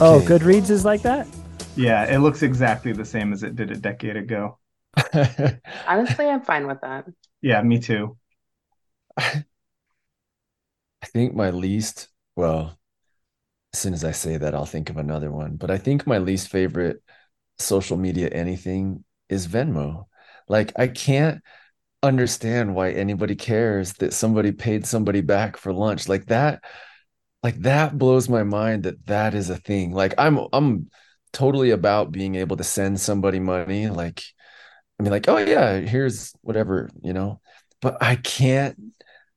Oh, okay. Oh, Goodreads is like that. Yeah, it looks exactly the same as it did a decade ago. Honestly, I'm fine with that. Yeah, me too. I think my least, well, as soon as I say that, I'll think of another one. But I think my least favorite social media anything is Venmo. Like, I can't understand why anybody cares that somebody paid somebody back for lunch. Like that, like that blows my mind that that is a thing. Like, I'm, I'm totally about being able to send somebody money. Like, I mean, like, oh yeah, here's whatever, you know, but I can't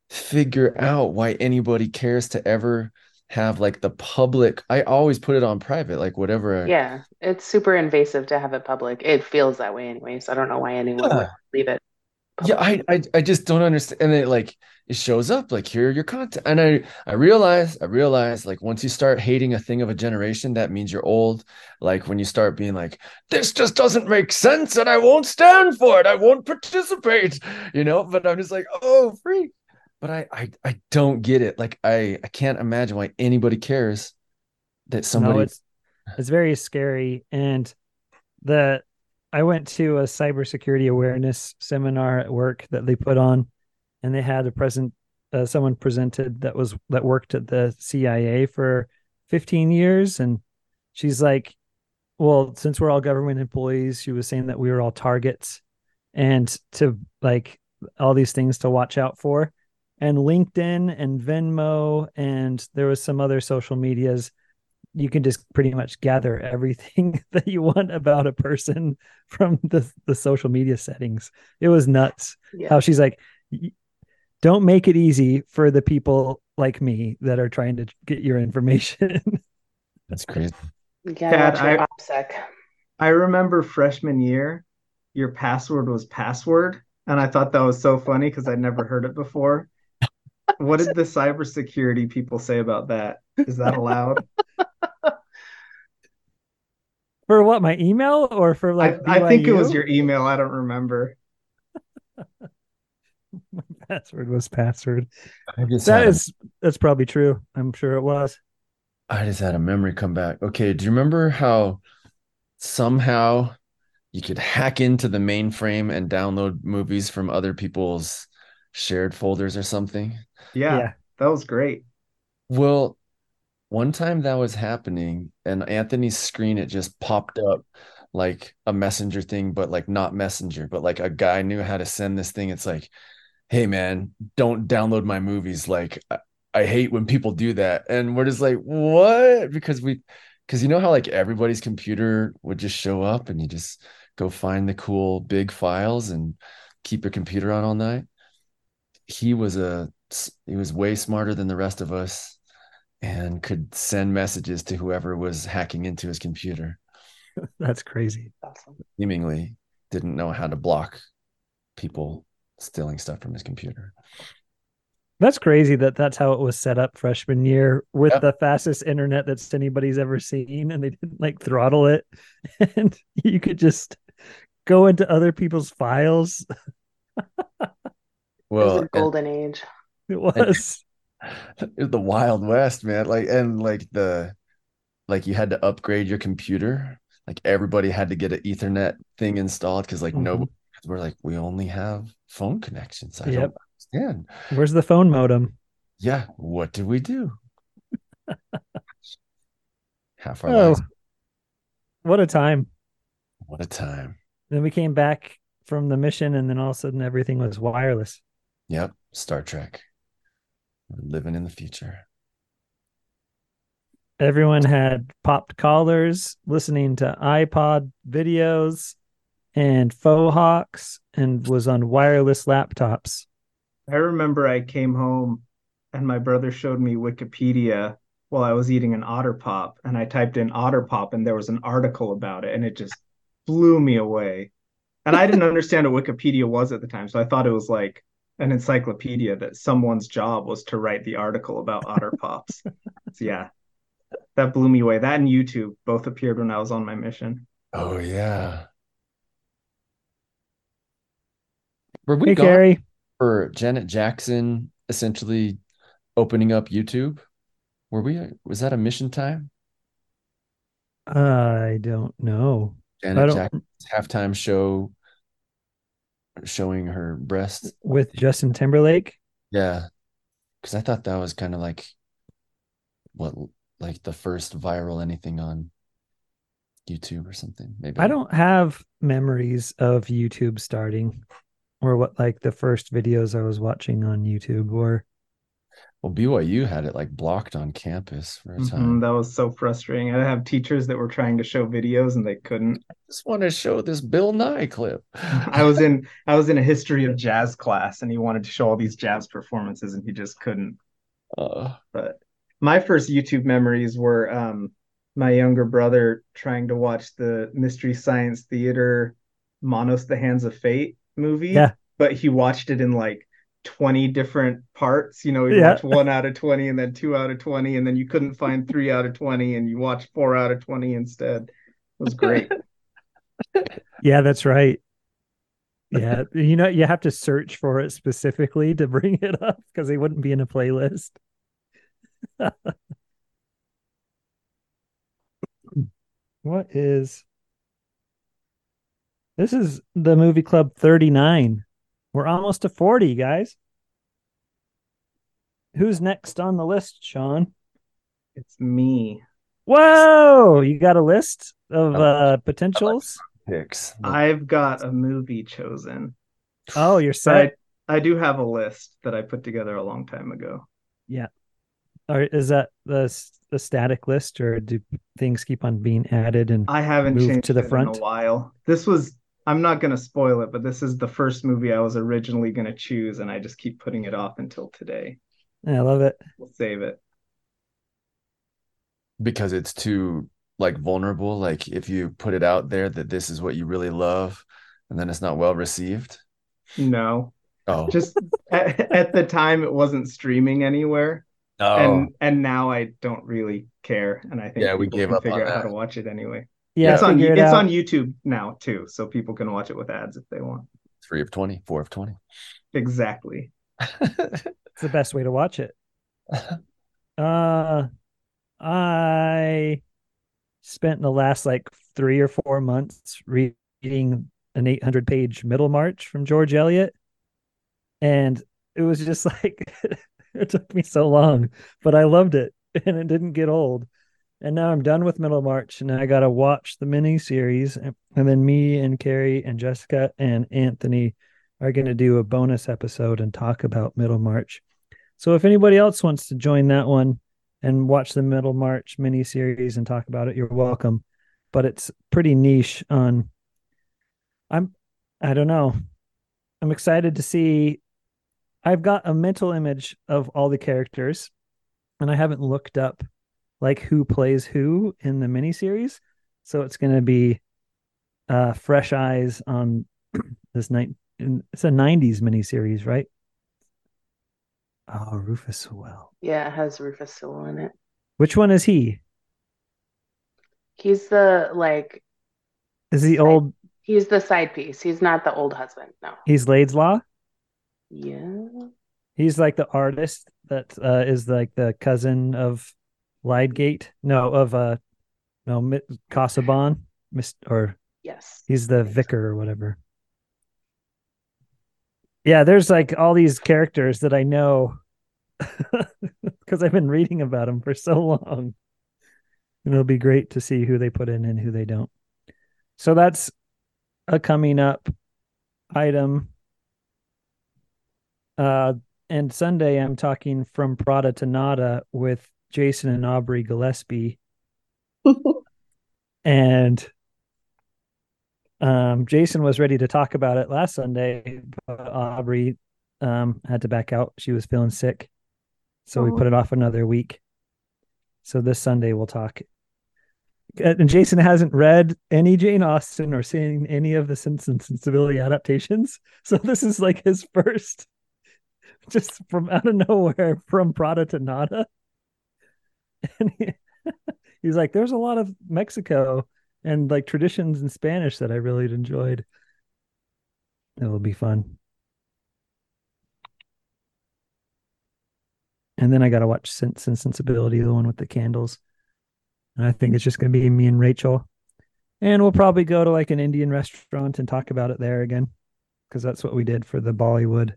figure out why anybody cares to ever have like the public. I always put it on private, like whatever. Yeah, it's super invasive to have it public. It feels that way anyways. I don't know why anyone would leave it. Yeah, I, I I just don't understand. And it like it shows up like here are your content. And I I realize I realize like once you start hating a thing of a generation, that means you're old. Like when you start being like, this just doesn't make sense, and I won't stand for it. I won't participate. You know. But I'm just like, oh, free. But I I I don't get it. Like I I can't imagine why anybody cares that somebody. No, it's it's very scary. And the I went to a cybersecurity awareness seminar at work that they put on, and they had a present. Uh, someone presented that was that worked at the CIA for 15 years, and she's like, "Well, since we're all government employees, she was saying that we were all targets, and to like all these things to watch out for." And LinkedIn and Venmo, and there was some other social medias you can just pretty much gather everything that you want about a person from the the social media settings. It was nuts Yeah. how she's like, "Y- don't make it easy for the people like me that are trying to get your information. That's crazy. Yeah, Kat, watch I- OPSEC. I remember freshman year, your password was password, and I thought that was so funny because I'd never heard it before. What did the cybersecurity people say about that? Is that allowed? for what? My email or for I, like I think it was your email. I don't remember. My password was password. I just That a- that's probably true. I'm sure it was. I just had a memory come back. Okay, do you remember how somehow you could hack into the mainframe and download movies from other people's shared folders or something? Yeah, Yeah. that was great. Well, one time that was happening, and Anthony's screen it just popped up like a messenger thing, but like not messenger, but like a guy knew how to send this thing. It's like, hey man, don't download my movies. Like I, I hate when people do that. And we're just like, what? Because we because you know how like everybody's computer would just show up and you just go find the cool big files and keep your computer on all night. He was a he was way smarter than the rest of us and could send messages to whoever was hacking into his computer. That's crazy. Awesome. Seemingly didn't know how to block people stealing stuff from his computer. That's crazy that that's how it was set up freshman year with Yep. the fastest internet that's anybody's ever seen, and they didn't like throttle it, and you could just go into other people's files. well, It was Well, a and- golden age. It was it was the wild west man like and like the like you had to upgrade your computer like everybody had to get an ethernet thing installed because like no Mhm. because we're like we only have phone connections i Yep. don't understand where's the phone modem? yeah what do we do half our Oh, lives what a time! what a time Then we came back from the mission, and then all of a sudden everything was wireless. yep star trek we're living in the future Everyone had popped collars, listening to iPod videos and faux hawks, and was on wireless laptops. I remember I came home and my brother showed me Wikipedia while I was eating an otter pop, and I typed in otter pop, and there was an article about it, and it just blew me away. And I didn't understand what Wikipedia was at the time, so I thought it was like an encyclopedia that someone's job was to write the article about otter pops. So yeah, that blew me away. That and YouTube both appeared when I was on my mission. oh yeah were we Hey, gone Carrie. for Janet Jackson essentially opening up YouTube? Were we was that a mission time? I don't know. Janet don't Jackson's halftime show showing her breasts. with Justin Timberlake. Yeah, because I thought that was kind of like what, like the first viral anything on YouTube or something. Maybe I don't have memories of YouTube starting or what like the first videos I was watching on YouTube were. Well, BYU had it like blocked on campus for a Mhm, time. that was so frustrating. I have teachers that were trying to show videos and they couldn't. I just want to show this Bill Nye clip. I was in I was in a history of jazz class and he wanted to show all these jazz performances and he just couldn't. Uh, But my first YouTube memories were um my younger brother trying to watch the Mystery Science Theater Manos the Hands of Fate movie. Yeah. But he watched it in like 20 different parts. You know, he Yeah. watched one out of 20 and then two out of 20, and then you couldn't find three out of 20 and you watched four out of 20 instead. It was great. Yeah, that's right. Yeah, you know, you have to search for it specifically to bring it up because it wouldn't be in a playlist. what is this? Is the movie club 39? We're almost to 40, guys. Who's next on the list, Sean? It's me. Whoa, you got a list of like- uh potentials? picks. I've got a movie chosen. Oh, you're But set. I, I do have a list that I put together a long time ago. Yeah. Or is that the the static list, or do things keep on being added? And I haven't Move changed to the it in front? a while. This was I'm not gonna spoil it, but this is the first movie I was originally gonna choose, and I just keep putting it off until today. I love it. We'll save it. because it's too like vulnerable. Like if you put it out there that this is what you really love, and then it's not well received. No, Oh, just at, at the time it wasn't streaming anywhere, no. and oh. and now I don't really care, and I think Yeah, we people gave up figure on out how to watch it anyway. Yeah, it's on it it's out. on YouTube now too, so people can watch it with ads if they want. three of 20, four of 20. Exactly. It's the best way to watch it. Uh, I spent the last like three or four months reading an 800 page Middlemarch from George Eliot. And it was just like, it took me so long, but I loved it and it didn't get old. And now I'm done with Middlemarch and I got to watch the mini series. And then me and Carrie and Jessica and Anthony are to do a bonus episode and talk about Middlemarch. So if anybody else wants to join that one and watch the Middlemarch mini series and talk about it, you're welcome. But it's pretty niche on I'm I don't know. I'm excited to see I've got a mental image of all the characters and I haven't looked up like who plays who in the miniseries. So it's going to be uh fresh eyes on this night it's a 90s miniseries, right? Oh, Rufus Sewell. Yeah, it has Rufus Sewell in it. Which one is he? He's the like Is he Side- old? he's the side piece. He's not the old husband. No. He's Ladislaw. Yeah. He's like the artist that uh, is like the cousin of Lydgate. No, of uh, no, Casaubon. Mis- or Yes. he's the vicar or whatever. Yeah, there's like all these characters that I know because I've been reading about them for so long. And it'll be great to see who they put in and who they don't. So that's a coming up item. Uh, and Sunday, I'm talking from Prada to Nada with Jason and Aubrey Gillespie. and um, Jason was ready to talk about it last Sunday, but Aubrey um, had to back out. She was feeling sick. So we Oh. put it off another week. So this Sunday we'll talk. And Jason hasn't read any Jane Austen or seen any of the Sense and Sensibility adaptations. So this is like his first, just from out of nowhere, from Prada to Nada. And he, he's like, there's a lot of Mexico and like traditions in Spanish that I really enjoyed. It'll be fun. And then I got to watch Sense and Sensibility, the one with the candles. And I think it's just going to be me and Rachel. And we'll probably go to like an Indian restaurant and talk about it there again because that's what we did for the Bollywood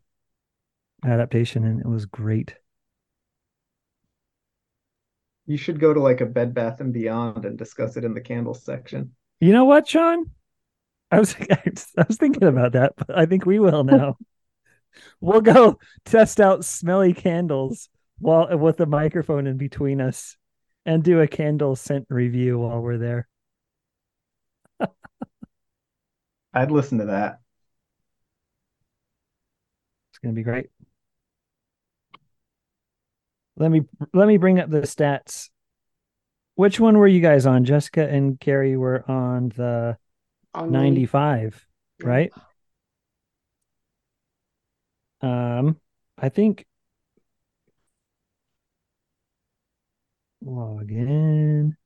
adaptation and it was great. You should go to like a Bed Bath and Beyond and discuss it in the candles section. You know what, Sean? I was I was thinking about that, but I think we will now. we'll go test out smelly candles while with a microphone in between us and do a candle scent review while we're there. I'd listen to that. It's going to be great. Let me let me bring up the stats. Which one were you guys on? Jessica and Carrie were on the On 95, Yeah. right? Um, I think log in.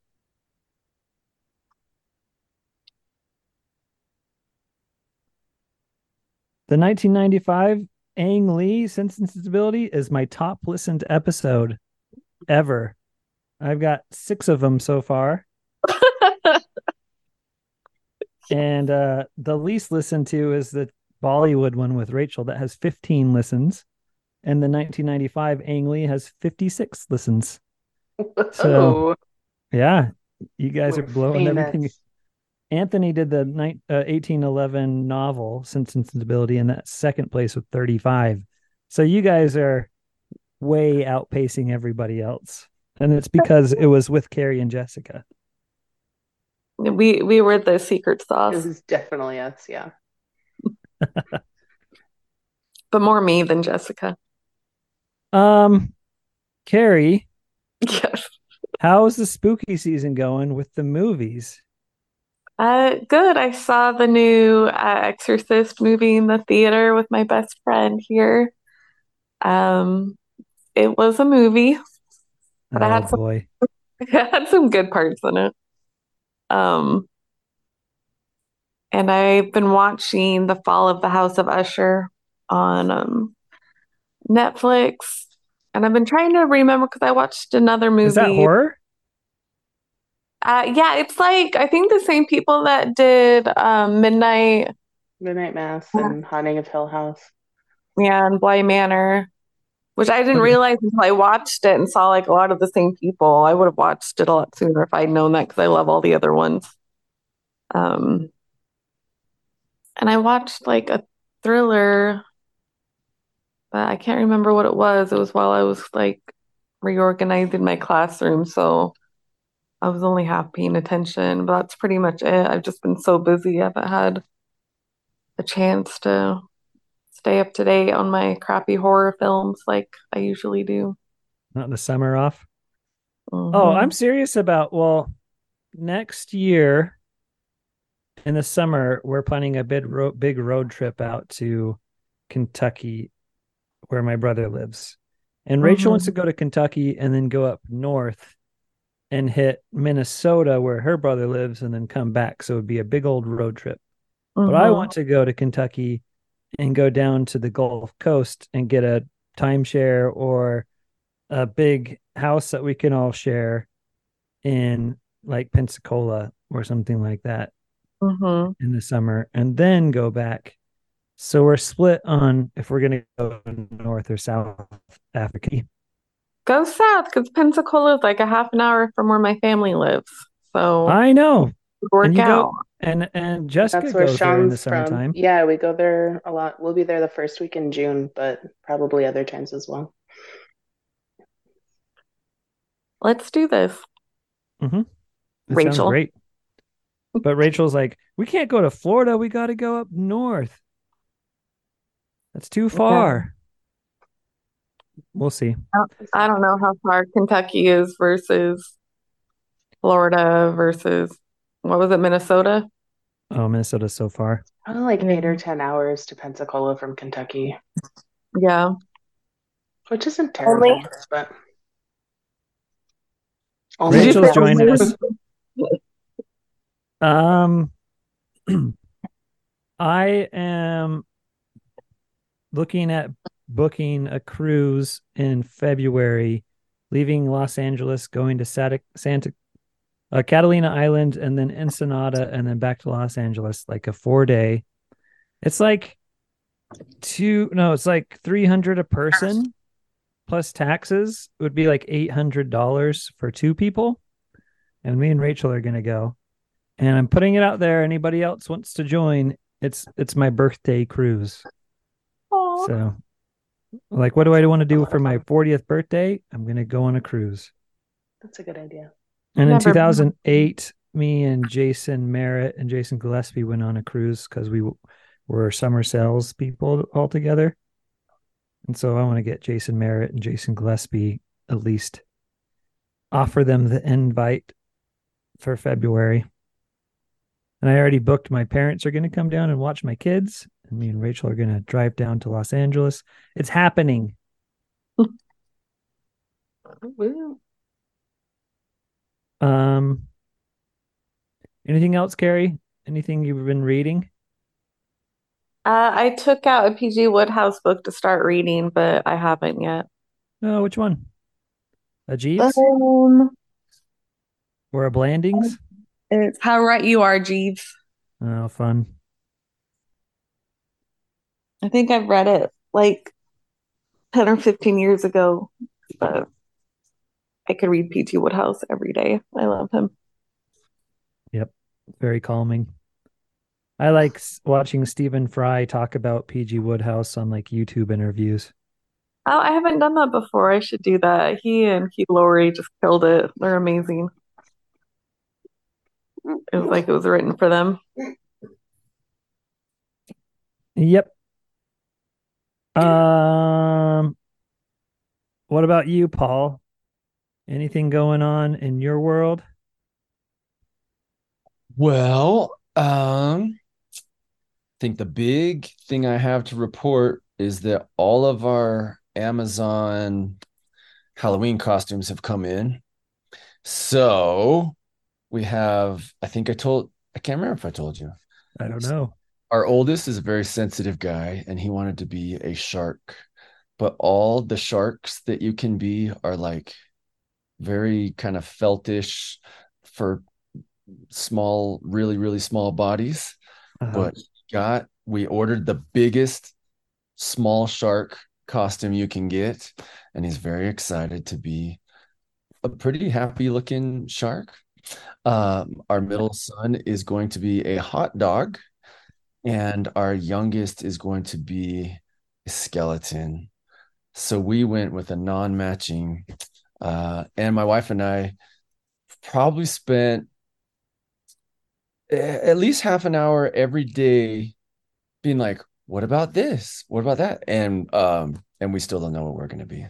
The 1995 Ang Lee Sense and Sensibility is my top listened episode ever. I've got six of them so far. and uh, the least listened to is the Bollywood one with Rachel that has 15 listens. And the 1995 Ang Lee has 56 listens. So- Oh, Yeah, you guys we're are blowing everything. Famous. Anthony did the ni- uh, 1811 novel Sense and Sensibility in that second place with 35. So you guys are way outpacing everybody else. And it's because it was with Carrie and Jessica. We we were the secret It sauce, was definitely us, yeah. but more me than Jessica. Um, Carrie, Yes. how's the spooky season going with the movies? Uh, good. I saw the new uh, Exorcist movie in the theater with my best friend here. Um, it was a movie. But I oh had some- boy. It had some good parts in it. Um, and I've been watching The Fall of the House of Usher on um Netflix, and I've been trying to remember because I watched another movie. Is that horror? Uh, yeah, it's like I think the same people that did um Midnight, Midnight Mass and Haunting of Hill House. yeah, and Bly Manor, which I didn't realize until I watched it and saw like a lot of the same people. I would have watched it a lot sooner if I'd known that because I love all the other ones. Um, and I watched like a thriller, but I can't remember what it was. It was while I was like reorganizing my classroom, so I was only half paying attention, but that's pretty much it. I've just been so busy, I haven't had a chance to stay up to date on my crappy horror films like I usually do. Not the summer off. Oh, Mhm. I'm serious about well, next year in the summer we're planning a big road big road trip out to Kentucky where my brother lives. And Rachel Mhm. wants to go to Kentucky and then go up north and hit Minnesota where her brother lives and then come back. So it'd be a big old road trip. But I Mhm. want to go to Kentucky and go down to the Gulf Coast and get a timeshare or a big house that we can all share in like Pensacola or something like that Mhm. in the summer and then go back. So we're split on if we're going to go north or south Africa. Go south because Pensacola is like a half an hour from where my family lives. So I know. work and you go- out. And and Jessica That's where goes there in the Sean's from. Yeah, we go there a lot. We'll be there the first week in June, but probably other times as well. Let's do this. Mm-hmm. That sounds Rachel. great. But Rachel's like, we can't go to Florida. We got to go up north. That's too far. We'll see. I don't know how far Kentucky is versus Florida versus what was it, Minnesota? Oh, Minnesota so far. Probably like eight or. 10 hours to Pensacola from Kentucky, Yeah. which isn't Only- terrible, but only Rachel's for- joining us. Um, I am looking at booking a cruise in February, leaving Los Angeles, going to Santa, Santa uh, Catalina Island, and then Ensenada, and then back to Los Angeles, like a four day. It's like two, no, it's like 300 a person plus taxes it would be like $800 for two people. And me and Rachel are going to go. And I'm putting it out there. Anybody else wants to join? It's it's my birthday cruise. Aw. So, like, what do I want to do for my 40th birthday? I'm going to go on a cruise. That's a good idea. And in Never been. 2008, me and Jason Merritt and Jason Gillespie went on a cruise because we w- were summer sales people all together. And so I want to get Jason Merritt and Jason Gillespie at least offer them the invite for February. And I already booked my parents are going to come down and watch my kids. Me and Rachel are going to drive down to Los Angeles. It's happening. Um, anything else, Carrie? Anything you've been reading? Uh, I took out a PG Wodehouse book to start reading, but I haven't yet. Oh, which one? A Jeeves Um, or a Blandings? it's How Right You Are, Jeeves. Oh, fun. I think I've read it like 10 or 15 years ago, but I could read P.G. Wodehouse every day. I love him. Yep. Very calming. I like watching Stephen Fry talk about PG Wodehouse on like YouTube interviews. Oh, I haven't done that before. I should do that. He and Hugh Laurie just killed it. They're amazing. It was like it was written for them. Yep. Um, what about you, Paul? Anything going on in your world? Well, um, I think the big thing I have to report is that all of our Amazon Halloween costumes have come in. So we have, I think I told, I can't remember if I told you. I don't know. Our oldest is a very sensitive guy and he wanted to be a shark. But all the sharks that you can be are like very kind of feltish for small, really, really small bodies. Uh-huh. But got we ordered the biggest small shark costume you can get, and he's very excited to be a pretty happy looking shark. Um, our middle son is going to be a hot dog, and our youngest is going to be a skeleton. So we went with a non-matching, uh, and my wife and I probably spent a- at least half an hour every day being like, what about this? What about that? And um, and we still don't know what we're gonna be.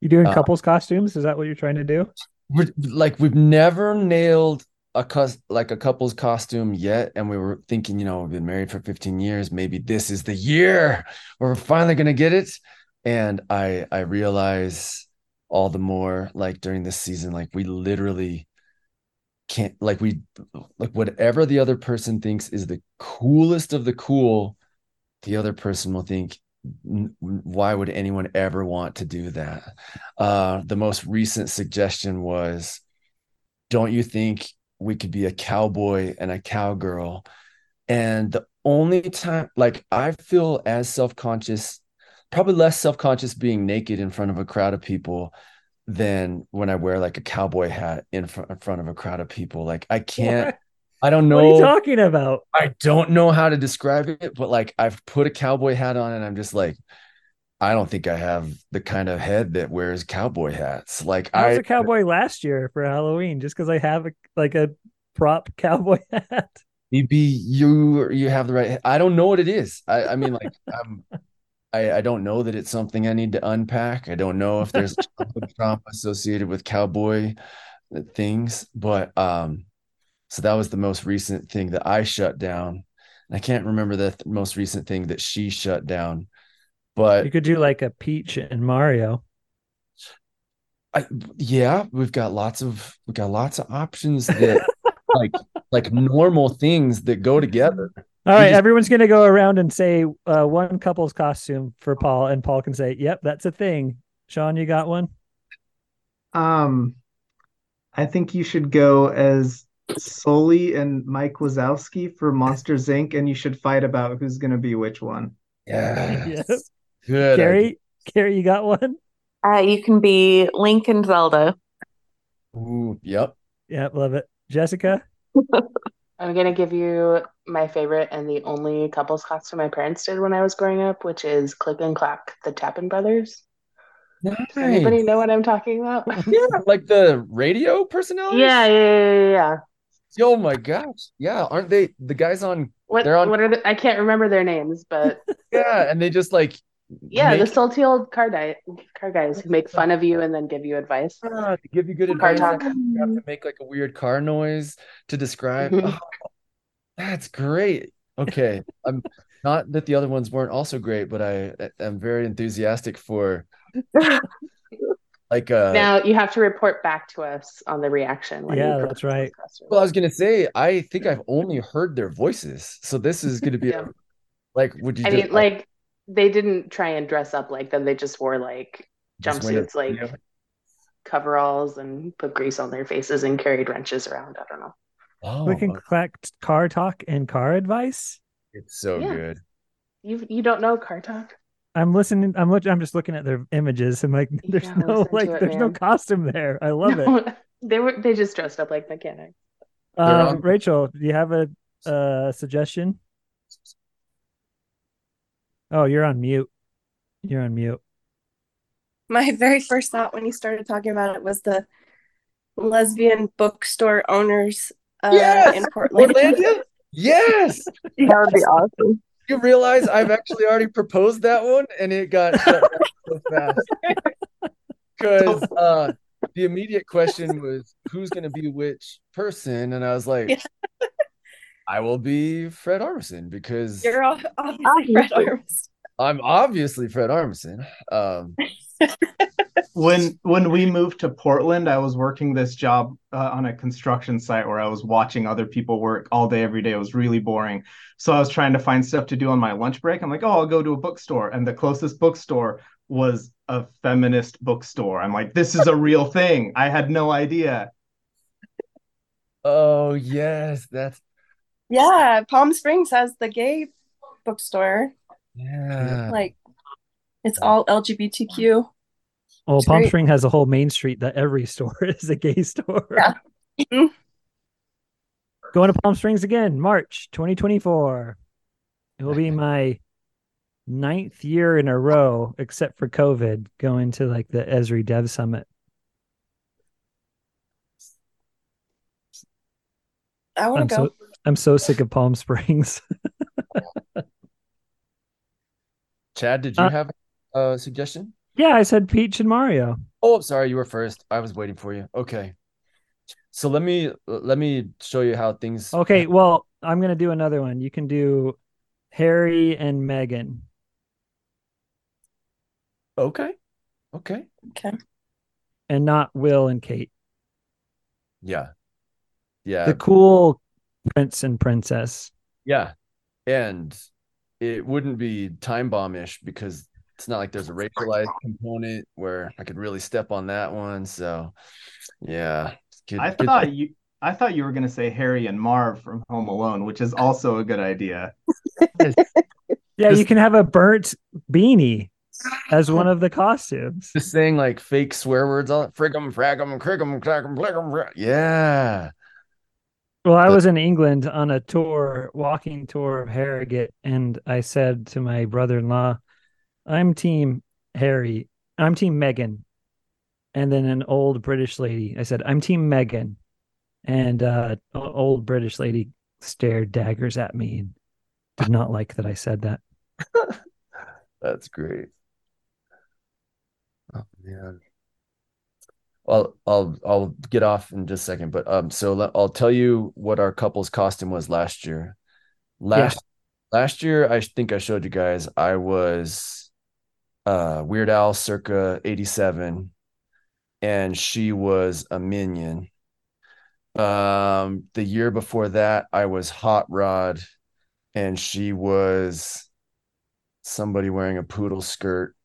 You doing uh, couples costumes? Is that what you're trying to do? We're like we've never nailed a cus like a couple's costume yet. And we were thinking, you know, we've been married for 15 years. Maybe this is the year we're finally gonna get it. And I I realize all the more like during this season, like we literally can't like we like whatever the other person thinks is the coolest of the cool, the other person will think why would anyone ever want to do that? Uh, the most recent suggestion was, don't you think we could be a cowboy and a cowgirl? And the only time, like, I feel as self conscious, probably less self conscious being naked in front of a crowd of people than when I wear like a cowboy hat in front, in front of a crowd of people. Like, I can't, What? I don't know. What are you talking about? I don't know how to describe it, but like I've put a cowboy hat on and I'm just like, I don't think I have the kind of head that wears cowboy hats. Like I was I a cowboy last year for Halloween just because I have a, like a prop cowboy hat. maybe you you have the right. I don't know what it is. I I mean like I'm I I don't know that it's something I need to unpack. I don't know if there's trauma associated with cowboy things, but um, so that was the most recent thing that I shut down. I can't remember the th- most recent thing that she shut down, but You could do like a Peach and Mario. I, yeah, we've got lots of we've got lots of options that like like normal things that go together. All right, just- everyone's going to go around and say uh, one couple's costume for Paul, and Paul can say, "Yep, that's a thing." Sean, you got one? Um, I think you should go as Sully and Mike Wazowski for Monsters Inc. and you should fight about who's gonna be which one. Yeah. Yeah. Good. idea. Carrie, Carrie, you got one? Uh, you can be Link and Zelda. Ooh, yep. Yeah, love it. Jessica? I'm gonna give you my favorite and the only couples costume my parents did when I was growing up, which is Click and Clack, the Tappet Brothers. Does anybody know what I'm talking about? Yeah, like the radio personalities. Yeah, yeah, yeah, yeah, yeah. Oh my gosh. Yeah, aren't they the guys on? What They're on- what are the, I can't remember their names, but Yeah, and they just like yeah, the salty old car guy car guys who make fun of you and then give you advice. Ah, to give you good Car advice. talk. You have to make like a weird car noise to describe. Mhm. Oh, that's great. Okay, I'm not that the other ones weren't also great, but I am very enthusiastic for like uh. Now you have to report back to us on the reaction when Yeah, that's right. Well, I was gonna say I think I've only heard their voices, so this is gonna be Yeah. like, would you I just mean, like they didn't try and dress up like them. They just wore like just jumpsuits, like video? coveralls, and put grease on their faces and carried wrenches around. I don't know. Oh, we can collect car talk and car advice. it's so Yeah. good. You you don't know car talk? I'm listening. I'm look, I'm just looking at their images. I'm like, there's no like, it, there's no man. costume there. I love it. They were they just dressed up like mechanics. They're Uh, on- Rachel, do you have a uh, suggestion? Oh, you're on mute. You're on mute. My very first thought when you started talking about it was the lesbian bookstore owners uh, Yes! in Portland. Portlandia? Yes. That would be awesome. You realize I've actually already proposed that one and it got shut down so fast. Because uh, the immediate question was who's going to be which person? And I was like, Yeah. I will be Fred Armisen because You're obviously Fred Armisen. I'm obviously Fred Armisen. Um, When when we moved to Portland, I was working this job uh, on a construction site where I was watching other people work all day every day. It was really boring. So I was trying to find stuff to do on my lunch break. I'm like, "Oh, I'll go to a bookstore." And the closest bookstore was a feminist bookstore. I'm like, "This is a real thing." I had no idea. oh, yes. That's, Yeah, Palm Springs has the gay bookstore. yeah. Like, it's all LGBTQ. Well, It's Palm great. Spring has a whole main street that every store is a gay store. Yeah. Mhm. Going to Palm Springs again, March 2024. It will be my ninth year in a row, except for COVID, going to like the Esri Dev Summit. I want to go. so I'm so sick of Palm Springs. Chad, did you Uh, have a suggestion? yeah, I said Peach and Mario. Oh, sorry, you were first. I was waiting for you. Okay. So let me let me show you how things Okay, well, I'm gonna do another one. You can do Harry and Meghan. Okay. Okay. Okay. and not Will and Kate. Yeah. Yeah. The cool prince and princess. Yeah. And it wouldn't be time bomb-ish because it's not like there's a racialized component where I could really step on that one. So yeah. Good- I good- thought you I thought you were going to say Harry and Marv from Home Alone, which is also a good idea. Yeah, you can have a burnt beanie as one of the costumes. just saying like fake swear words all friggum, fragum, criggum, clackum, flickum, fra- Yeah. Well, I was in England on a tour, walking tour of Harrogate, and I said to my brother-in-law, "I'm team Harry. I'm team Meghan." And then an old British lady, I said, "I'm team Meghan." And uh old British lady stared daggers at me and did not like that I said that. That's great. Oh man. Well, I'll I'll get off in just a second, but um, so let, I'll tell you what our couple's costume was last year. Last last year, I think I showed you guys I was uh Weird Al circa 87, and she was a minion. Um, the year before that, I was Hot Rod, and she was somebody wearing a poodle skirt.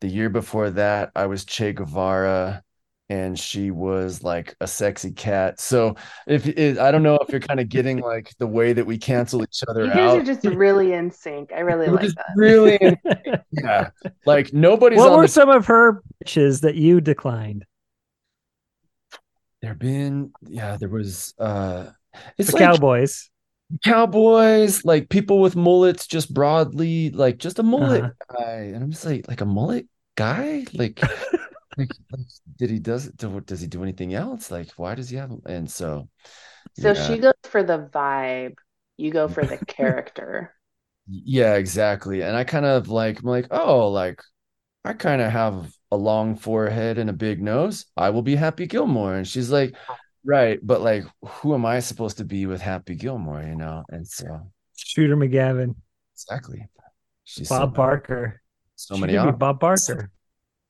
The year before that, I was Che Guevara, and she was like a sexy cat. So if it, I don't know if you're kind of getting like the way that we cancel each other You guys out. are just really in sync. I really We're like just that. really in- yeah. Like nobody's what on were the some of her bitches that you declined? there been yeah, there was uh it's The like Cowboys. cowboys, like people with mullets just broadly, like just a mullet Uh-huh. guy. And I'm just like like a mullet guy? Like like, like, did he does does he do anything else? Like why does he have and so So yeah. she goes for the vibe. You go for the character. Yeah, exactly. And I kind of like, I'm like, oh, like I kind of have a long forehead and a big nose. I will be Happy Gilmore. And she's like, right, but like, who am I supposed to be with Happy Gilmore, you know? And so, Shooter McGavin. exactly. She's Bob so, Barker. so She many could be. Bob Barker.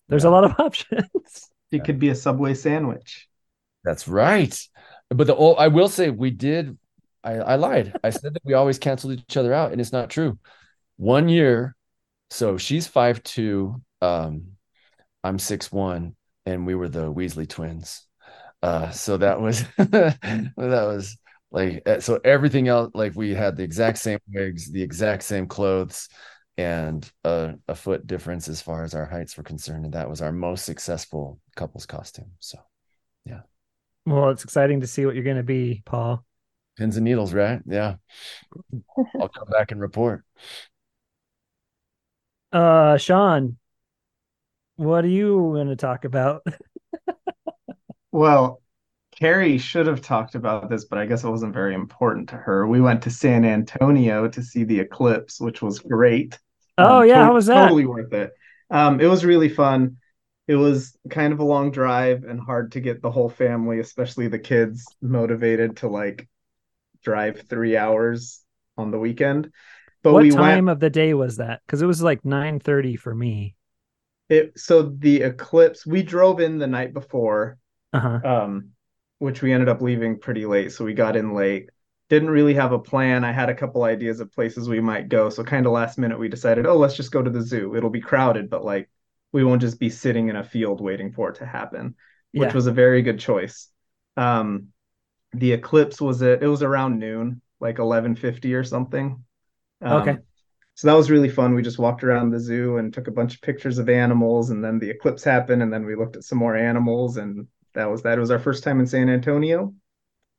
There's Yeah. a lot of options. It could be a Subway sandwich. That's right. But the oh, I will say we did. I, I lied. I said that we always canceled each other out, and it's not true. One year, so she's five two. Um, I'm six one, and we were the Weasley twins. Uh, so that was that was like uh, so everything else. Like we had the exact same wigs, the exact same clothes, and a, a foot difference as far as our heights were concerned, and that was our most successful couples costume. So. Yeah. Well, it's exciting to see what you're going to be, Paul. Pins and needles, right? Yeah. I'll come back and report. Uh, Sean, what are you going to talk about? Well, Carrie should have talked about this, but I guess it wasn't very important to her. We went to San Antonio to see the eclipse, which was great. Oh, Um, yeah. to- How was that? Totally worth it. Um, it was really fun. It was kind of a long drive and hard to get the whole family, especially the kids, motivated to like drive three hours on the weekend. But what we time went of the day was that? Because it was like 9:30 for me. it so the eclipse, we drove in the night before Uh-huh. um, which we ended up leaving pretty late. So we got in late. Didn't really have a plan. I had a couple ideas of places we might go. So kind of last minute we decided, oh, let's just go to the zoo. It'll be crowded, but like we won't just be sitting in a field waiting for it to happen, which Yeah. was a very good choice. Um, the eclipse was at it was around noon, like 11:50 or something. Um, Okay. So that was really fun. We just walked around the zoo and took a bunch of pictures of animals, and then the eclipse happened, and then we looked at some more animals, and that was that. It was our first time in San Antonio,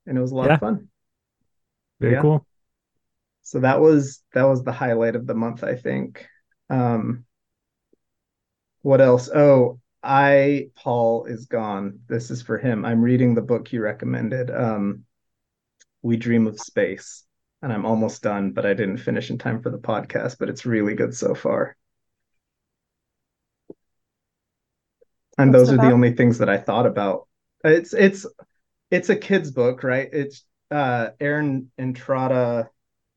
and it was a lot Yeah. of fun. Very Yeah. cool. So that was that was the highlight of the month, I think. Um, what else? Oh, I Paul is gone. This is for him. I'm reading the book you recommended. Um, We Dream of Space, and I'm almost done, but I didn't finish in time for the podcast. But it's really good so far. And What's those it are the only things that I thought about. It's it's it's a kid's book, right? It's uh Erin Entrada,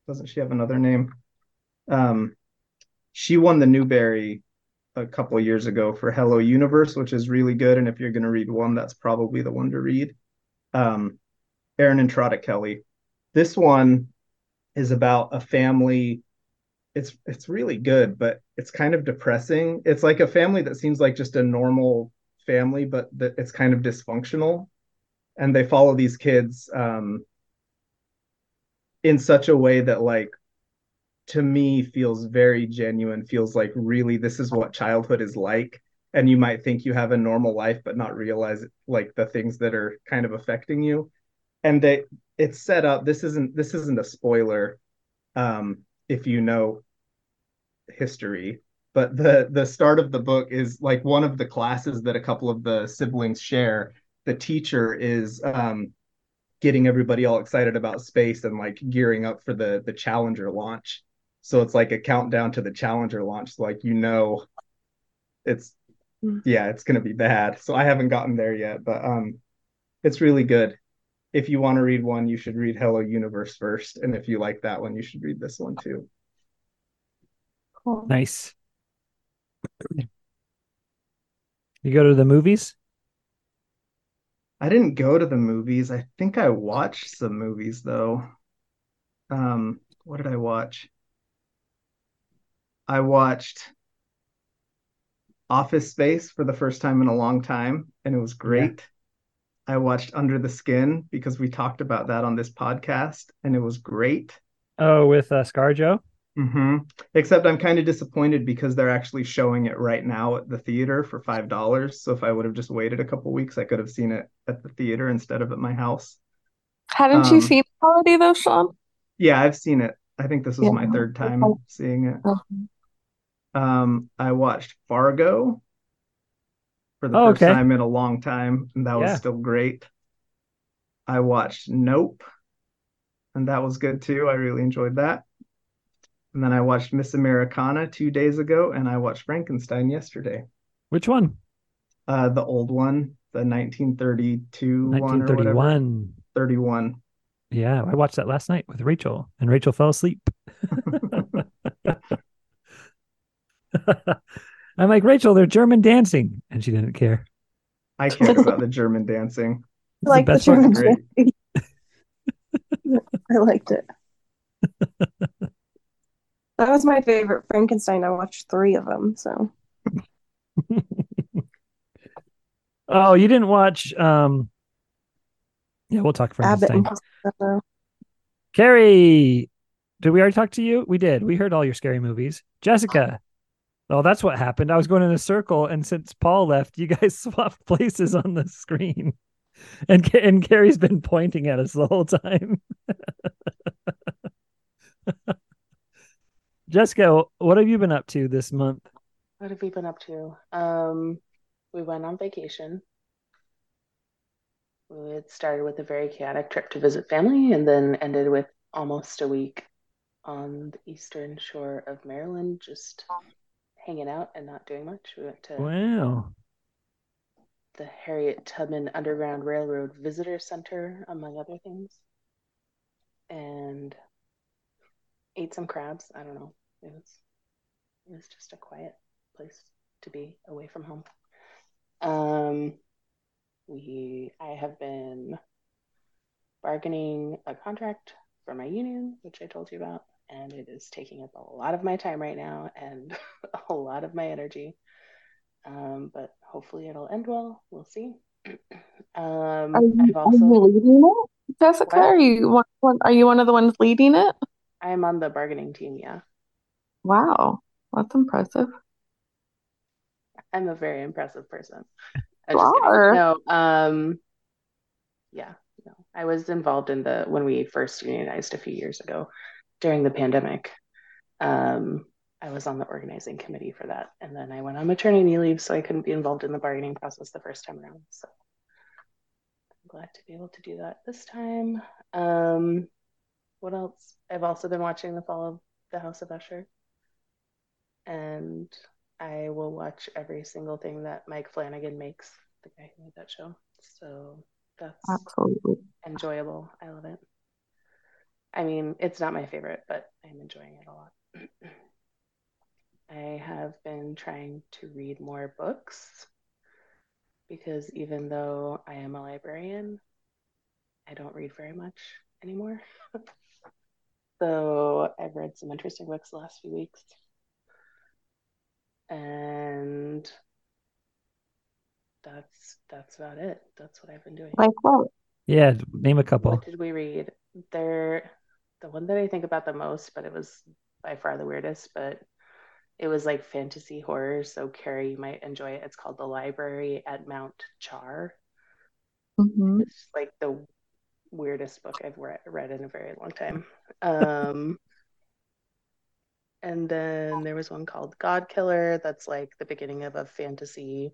doesn't she have another name? Um, she won the Newbery a couple years ago for Hello Universe, which is really good. And if you're going to read one, that's probably the one to read. Um, Erin Entrada Kelly. This one is about a family. It's it's really good, but it's kind of depressing. It's like a family that seems like just a normal family, but that it's kind of dysfunctional. And they follow these kids um, in such a way that like to me feels very genuine feels like really this is what childhood is like. And you might think you have a normal life but not realize like the things that are kind of affecting you. And they it's set up this isn't this isn't a spoiler um if you know history but the the start of the book is like one of the classes that a couple of the siblings share. The teacher is um getting everybody all excited about space and like gearing up for the the challenger launch so it's like a countdown to the challenger launch so like you know it's Mm. yeah it's going to be bad so i haven't gotten there yet but um it's really good if you want to read one you should read hello universe first and if you like that one you should read this one too Cool. Nice. You go to the movies? I didn't go to the movies i think i watched some movies though um what did i watch i watched Office Space for the first time in a long time, and it was great. I watched Under the Skin because we talked about that on this podcast, and it was great. Oh, with uh, ScarJo. Hmm Except I'm kind of disappointed because they're actually showing it right now at the theater for five dollars. So if I would have just waited a couple weeks, I could have seen it at the theater instead of at my house. Haven't you Um, seen it already though, Sean? Yeah, I've seen it. I think this was Yeah. my third time seeing it. Mhm. Um, I watched Fargo for the Oh, first okay. time in a long time, and that was still great. I watched Nope, and that was good too. I really enjoyed that. And then I watched Miss Americana two days ago, and I watched Frankenstein yesterday. Which one? Uh, the old one, the 1932 one or whatever. 1931. 31. Yeah, I watched that last night with Rachel, and Rachel fell asleep. I'm like, Rachel, they're German dancing. And she didn't care. I cared about the German dancing. I like the best part. German dancing. I liked it. That was my favorite Frankenstein. I watched three of them. So Oh, you didn't watch um Yeah, we'll talk Frankenstein. Carrie, did we already talk to you? We did. We heard all your scary movies. Jessica. Oh, that's what happened. I was going in a circle, and since Paul left, you guys swapped places on the screen, and and Carrie's been pointing at us the whole time. Jessica, what have you been up to this month? What have we been up to? Um, we went on vacation. We had started with a very chaotic trip to visit family and then ended with almost a week on the eastern shore of Maryland, just hanging out and not doing much. We went to Wow. the Harriet Tubman Underground Railroad Visitor Center, among other things, and ate some crabs. I don't know. It was it was just a quiet place to be away from home. Um, we I have been bargaining a contract for my union, which I told you about, and it is taking up a lot of my time right now and a lot of my energy. Um, but hopefully it'll end well. We'll see. Um, Are you, I've are you also leading it, Jessica? Are you one, one- are you one of the ones leading it? I'm on the bargaining team, yeah. Wow, that's impressive. I'm a very impressive person. I'm just kidding. are. No, um, yeah, no. I was involved in the when we first unionized a few years ago during the pandemic. Um, I was on the organizing committee for that, and then I went on maternity leave, so I couldn't be involved in the bargaining process the first time around. So I'm glad to be able to do that this time. Um, what else? I've also been watching the Fall of the House of Usher, and I will watch every single thing that Mike Flanagan makes, the guy who made that show. So that's Absolutely. enjoyable. I love it. I mean, it's not my favorite, but I'm enjoying it a lot. I have been trying to read more books because even though I am a librarian, I don't read very much anymore. so I've read some interesting books the last few weeks. And that's that's about it. That's what I've been doing. Like what? Yeah, name a couple. What did we read? There, the one that I think about the most, but it was by far the weirdest, but it was like fantasy horror. So Carrie, you might enjoy it. It's called The Library at Mount Char. hmm It's like the weirdest book I've re- read in a very long time. Um, and then there was one called God Killer. That's like the beginning of a fantasy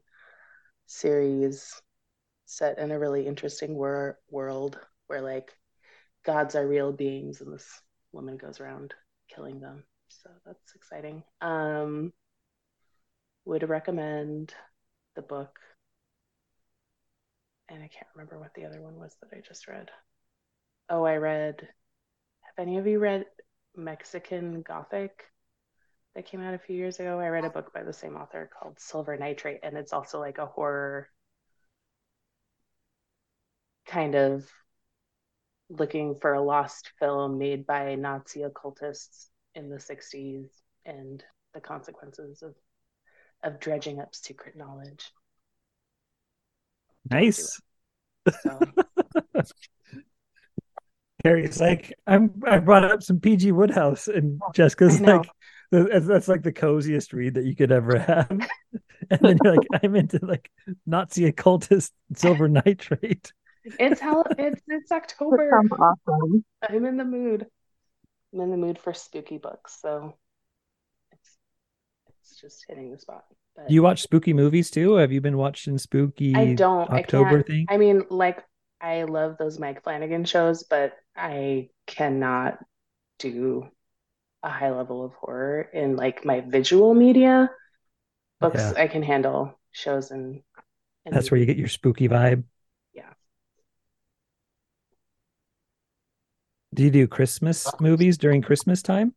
series set in a really interesting wor- world where like gods are real beings and this woman goes around killing them. So that's exciting. Um, would recommend the book. And I can't remember what the other one was that I just read. Oh, I read. Have any of you read Mexican Gothic that came out a few years ago? I read a book by the same author called Silver Nitrate, and it's also like a horror kind of looking for a lost film made by Nazi occultists in the 60s and the consequences of of dredging up secret knowledge. Nice. So Carrie's like, I'm. I brought up some PG Wodehouse, and Jessica's like, that's, that's like the coziest read that you could ever have. and then you're like, I'm into like Nazi occultist silver nitrate. it's how it's it's October. sounds awesome. I'm in the mood. I'm in the mood for spooky books, so it's it's just hitting the spot. But Do you watch spooky movies too? Have you been watching spooky I don't. October I thing? I mean, like I love those Mike Flanagan shows, but I cannot do a high level of horror in like my visual media. Books Yeah. I can handle. Shows and, and That's where you get your spooky vibe. Yeah. Do you do Christmas movies during Christmas time?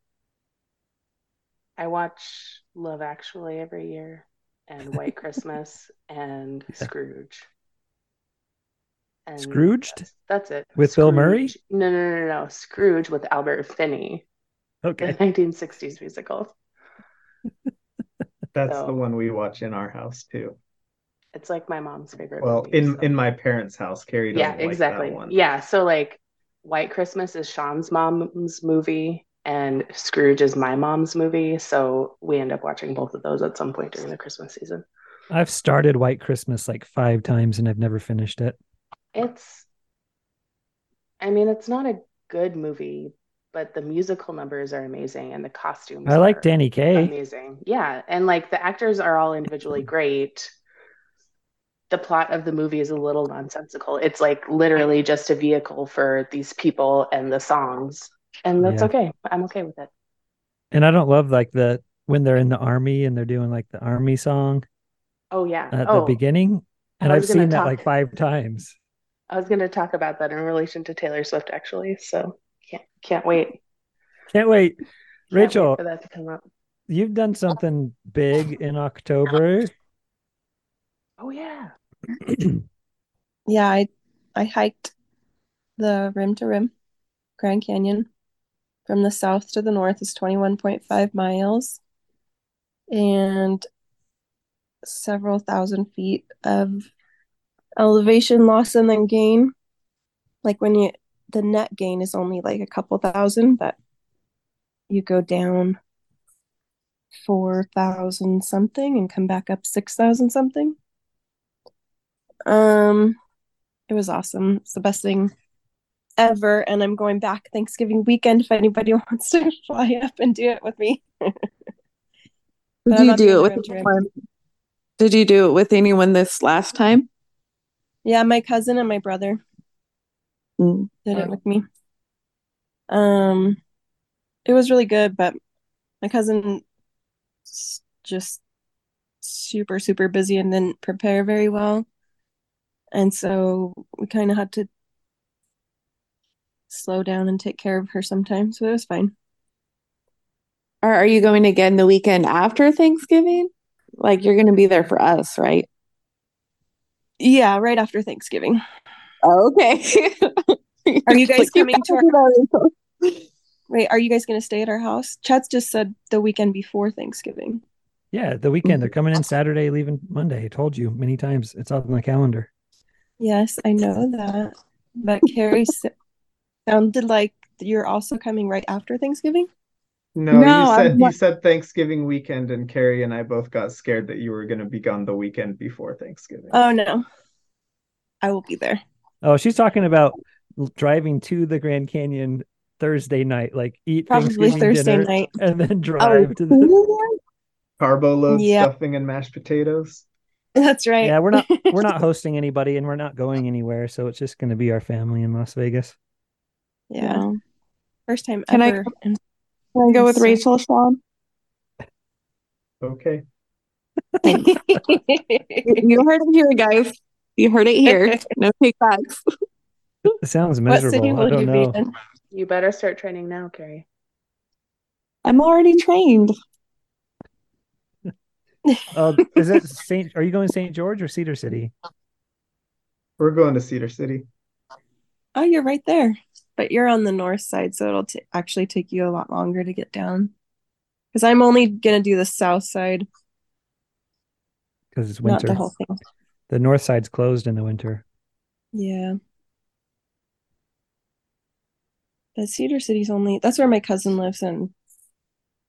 I watch Love Actually every year and White Christmas and Scrooge. And Scrooged? That's, that's it. With Bill Murray? No, no, no, no. Scrooge with Albert Finney, the Okay. 1960s musical. That's So- the one we watch in our house too. It's like my mom's favorite. Well, movie, in so- in my parents' house, Carrie doesn't yeah, like that exactly. one. Yeah, so like White Christmas is Sean's mom's movie, and Scrooge is my mom's movie. So we end up watching both of those at some point during the Christmas season. I've started White Christmas like five times and I've never finished it. It's, I mean, it's not a good movie, but the musical numbers are amazing and the costumes I like Danny Kaye. amazing. Yeah, and like the actors are all individually great. The plot of the movie is a little nonsensical. It's like literally just a vehicle for these people and the songs, and that's Yeah. okay. I'm okay with it. And I don't love like the when they're in the army and they're doing like the army song Oh yeah. at oh, the beginning. And I've seen that like five times. I was going to talk about that in relation to Taylor Swift actually. So can't can't wait. Can't wait. Can't Rachel, wait for that to come up. you've done something big in October. Oh yeah. Yeah, I I hiked the rim to rim Grand Canyon from the south to the north is 21.5 miles and several thousand feet of elevation loss and then gain. Like when you the net gain is only like a couple thousand, but you go down 4,000 something and come back up 6,000 something. Um, it was awesome. It's the best thing ever. And I'm going back Thanksgiving weekend if anybody wants to fly up and do it with me. Did you do it with rim to rim. anyone? Did you do it with anyone this last time? Yeah, my cousin and my brother Mm. did it with me. Um, it was really good, but my cousin just super, super busy and didn't prepare very well. And so we kind of had to slow down and take care of her sometimes, so it was fine. Or are you going again the weekend after Thanksgiving? Like you're going to be there for us, right? Yeah, right after Thanksgiving. Okay. Are you guys Like, coming to our- our? Wait, are you guys going to stay at our house? Chad's just said the weekend before Thanksgiving. Yeah, the weekend. They're coming in Saturday, leaving Monday. I told you many times. It's on the calendar. Yes, I know that. But Carrie sounded like you're also coming right after Thanksgiving. No, No, you I'm you said Thanksgiving weekend, and Carrie and I both got scared that you were going to be gone the weekend before Thanksgiving. Oh no. I will be there. Oh, she's talking about driving to the Grand Canyon Thursday night, like eat Probably Thursday dinner night. and then Oh, drive to the. Carbo load Yeah. stuffing and mashed potatoes. That's right. Yeah, we're not we're not hosting anybody and we're not going anywhere, so it's just going to be our family in Las Vegas. Yeah. First time Can I ever. Can I go with So- Rachel, Sean? Okay. You heard it here, guys. You heard it here. No takebacks. It sounds miserable. What city miserable. I will don't you know. be in? You better start training now, Carrie. I'm already trained. Uh, is it Saint? Are you going to St. George or Cedar City? We're going to Cedar City. Oh, you're right there. But you're on the north side, so it'll t actually take you a lot longer to get down. Because I'm only gonna do the south side. because it's Not winter. the whole thing. The north side's closed in the winter. Yeah. But Cedar City's only that's where my cousin lives and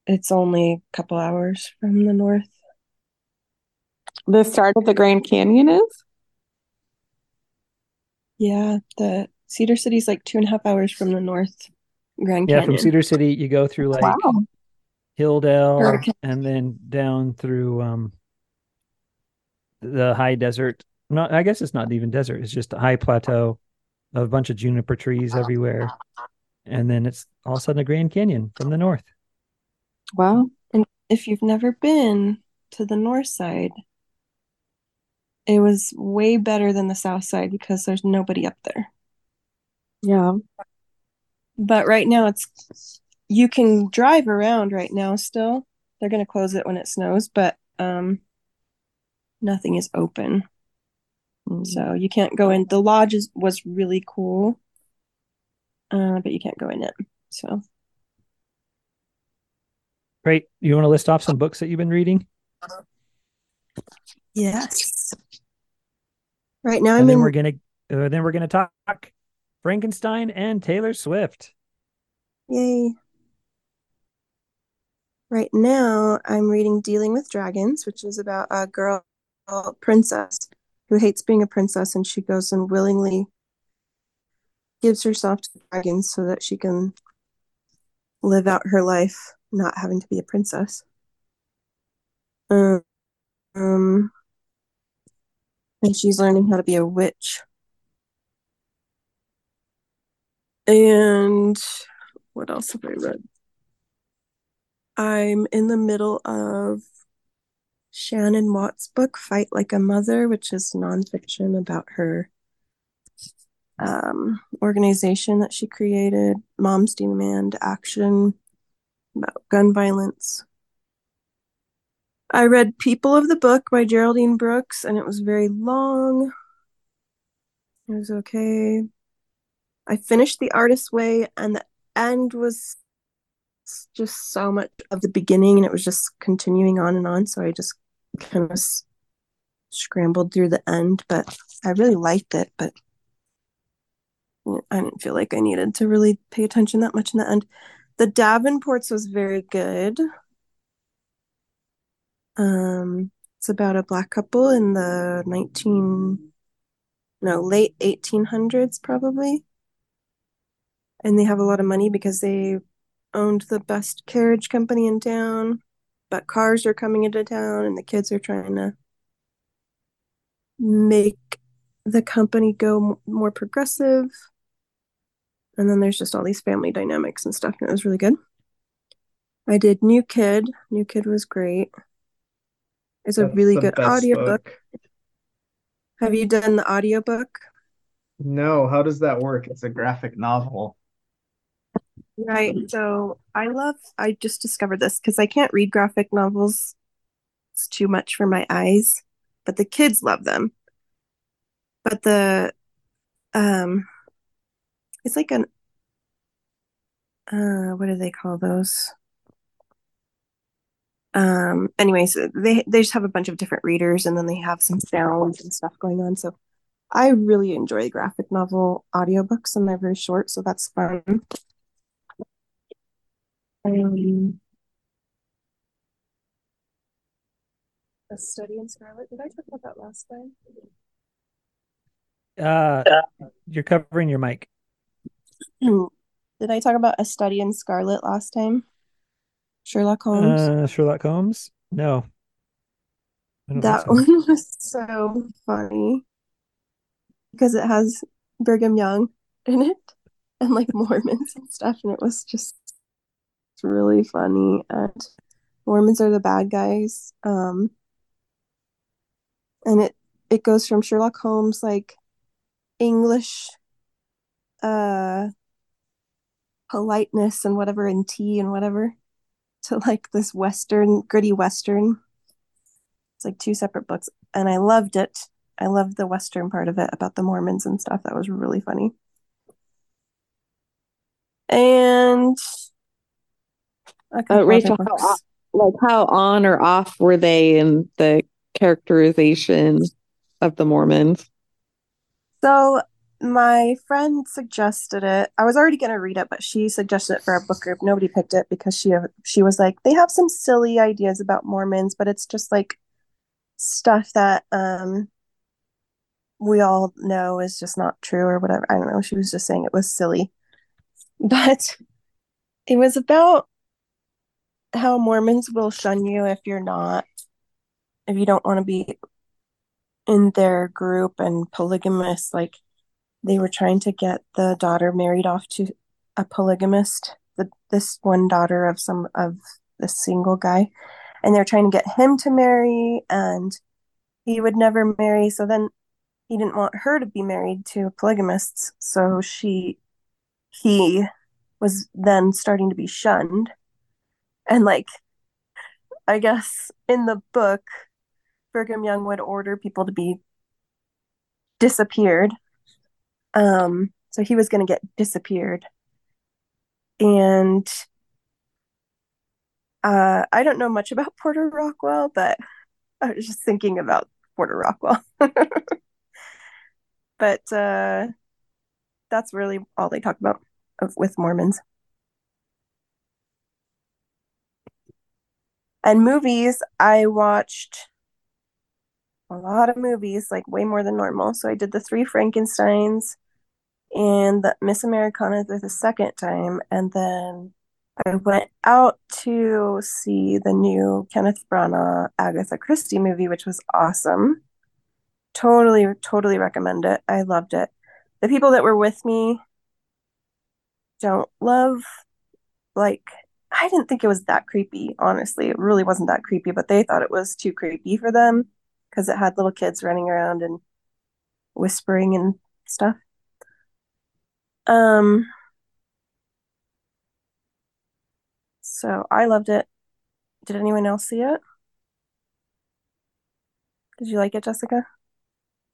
it's only a couple hours from the north. The start of the Grand Canyon is? Yeah, the Cedar City's like two and a half hours from the north Grand Canyon. Yeah, from Cedar City, you go through like Wow. Hildale Hurricane. and then down through um the high desert. Not I guess it's not even desert, it's just a high plateau of a bunch of juniper trees everywhere. And then it's all of a sudden a Grand Canyon from the north. Wow. And if you've never been to the north side, it was way better than the south side because there's nobody up there. Yeah. But right now it's you can drive around right now still. They're going to close it when it snows, but um nothing is open. Mm. So you can't go in. The lodge is, was really cool. Uh, but you can't go in it. So Great. You want to list off some books that you've been reading? yes. Right now and I'm then in we're gonna uh, then we're gonna talk Frankenstein and Taylor Swift. Yay. Right now, I'm reading Dealing with Dragons, which is about a girl princess who hates being a princess and she goes and willingly gives herself to dragons so that she can live out her life not having to be a princess. Um, um, and she's learning how to be a witch. And what else have I read? I'm in the middle of Shannon Watts' book, Fight Like a Mother, which is nonfiction about her um, organization that she created, Moms Demand Action, about gun violence. I read People of the Book by Geraldine Brooks, and it was very long. It was okay. I finished The Artist's Way, and the end was just so much of the beginning, and it was just continuing on and on. So I just kind of s- scrambled through the end, but I really liked it. But I didn't feel like I needed to really pay attention that much in the end. The Davenports was very good. Um, it's about a black couple in the 19, no, late 1800s probably. And they have a lot of money because they owned the best carriage company in town, but cars are coming into town and the kids are trying to make the company go more progressive. And then there's just all these family dynamics and stuff, and it was really good. I did New Kid. New Kid was great. It's a That's really good audiobook. book. Have you done the audiobook? No, how does that work? It's a graphic novel. Right. So I love, I just discovered this because I can't read graphic novels. It's too much for my eyes, but the kids love them. But the, um, it's like an, uh, what do they call those? Um, anyways, they they just have a bunch of different readers and then they have some sounds and stuff going on. So I really enjoy graphic novel audiobooks and they're very short, so that's fun. Um, A Study in Scarlet. Did I talk about that last time? Uh you're covering your mic. Did I talk about A Study in Scarlet last time? Sherlock Holmes. Uh Sherlock Holmes? No. I don't think That so. one was so funny because it has Brigham Young in it and like Mormons and stuff, and it was just really funny. And Mormons are the bad guys. Um, and it it goes from Sherlock Holmes like English uh politeness and whatever and tea and whatever to like this Western gritty Western. It's like two separate books, and I loved it. I loved the Western part of it about the Mormons and stuff. That was really funny. And Uh, Rachel, how books. like how on or off were they in the characterization of the Mormons? So my friend suggested it. I was already going to read it, but she suggested it for our book group. Nobody picked it because she she was like, they have some silly ideas about Mormons, but it's just like stuff that um we all know is just not true or whatever. I don't know. She was just saying it was silly. But it was about how Mormons will shun you if you're not if you don't want to be in their group and polygamous like they were trying to get the daughter married off to a polygamist the, this one daughter of some of the single guy and they're trying to get him to marry and he would never marry so then he didn't want her to be married to polygamists so she he was then starting to be shunned and like i guess in the book brigham young would order people to be disappeared um, so he was going to get disappeared. And uh, I don't know much about Porter Rockwell, but I was just thinking about Porter Rockwell. but uh, that's really all they talk about of, with Mormons. And movies, I watched a lot of movies, like way more than normal. So I did the three Frankensteins and the Miss Americana the second time, and then I went out to see the new Kenneth Branagh Agatha Christie movie, which was awesome. Totally, totally recommend it. I loved it. The people that were with me don't love like I didn't think it was that creepy, honestly. It really wasn't that creepy, but they thought it was too creepy for them because it had little kids running around and whispering and stuff. Um, so I loved it. Did anyone else see it? Did you like it, Jessica?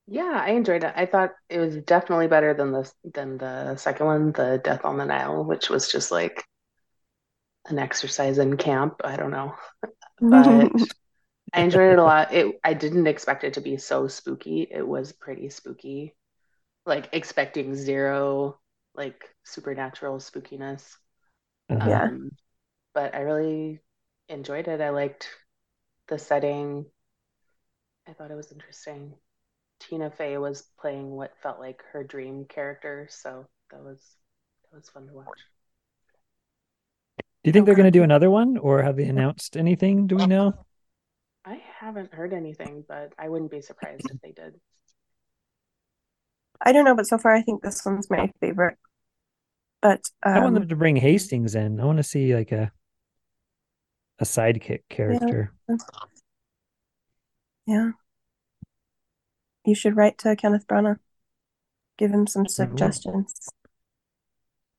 Yeah, I enjoyed it. I thought it was definitely better than the than the second one, the Death on the Nile, which was just like an exercise in camp. I don't know. But I enjoyed it a lot. It I didn't expect it to be so spooky. It was pretty spooky. Like expecting zero like supernatural spookiness. Uh-huh. Yeah. Um, but I really enjoyed it. I liked the setting. I thought it was interesting. Tina Fey was playing what felt like her dream character, so that was that was fun to watch. Do you think they're going to do another one, or have they announced anything? Do we know? I haven't heard anything, but I wouldn't be surprised if they did. I don't know, but so far I think this one's my favorite. But I want um, them to bring Hastings in. I want to see like a a sidekick character. yeah, you should write to Kenneth Branagh. Give him some suggestions.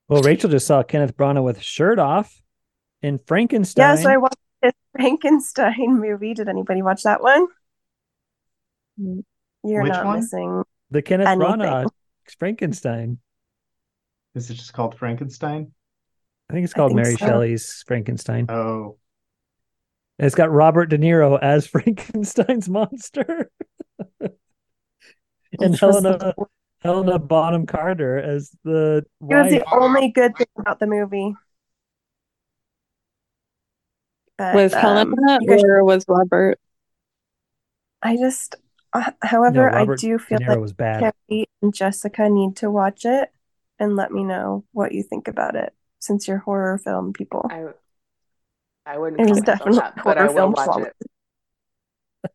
Well, Rachel just saw Kenneth Branagh with shirt off in Frankenstein. Yeah, so I watched this Frankenstein movie. Did anybody watch that one? You're Which not one? missing. the Kenneth anything. Branagh Frankenstein. Is it just called Frankenstein? I think it's called think Mary so. Shelley's Frankenstein. Oh, And it's got Robert De Niro as Frankenstein's monster. and Which was Helena the- Helena Bonham Carter as the It was wife. the only good thing about the movie. But, Was um, Helena guys- or was Robert? I just, uh, No, however, I do feel Niro like was bad. Carrie and Jessica need to watch it and let me know what you think about it since you're horror film people. I I wouldn't It was definitely that, but I horror will film watch it.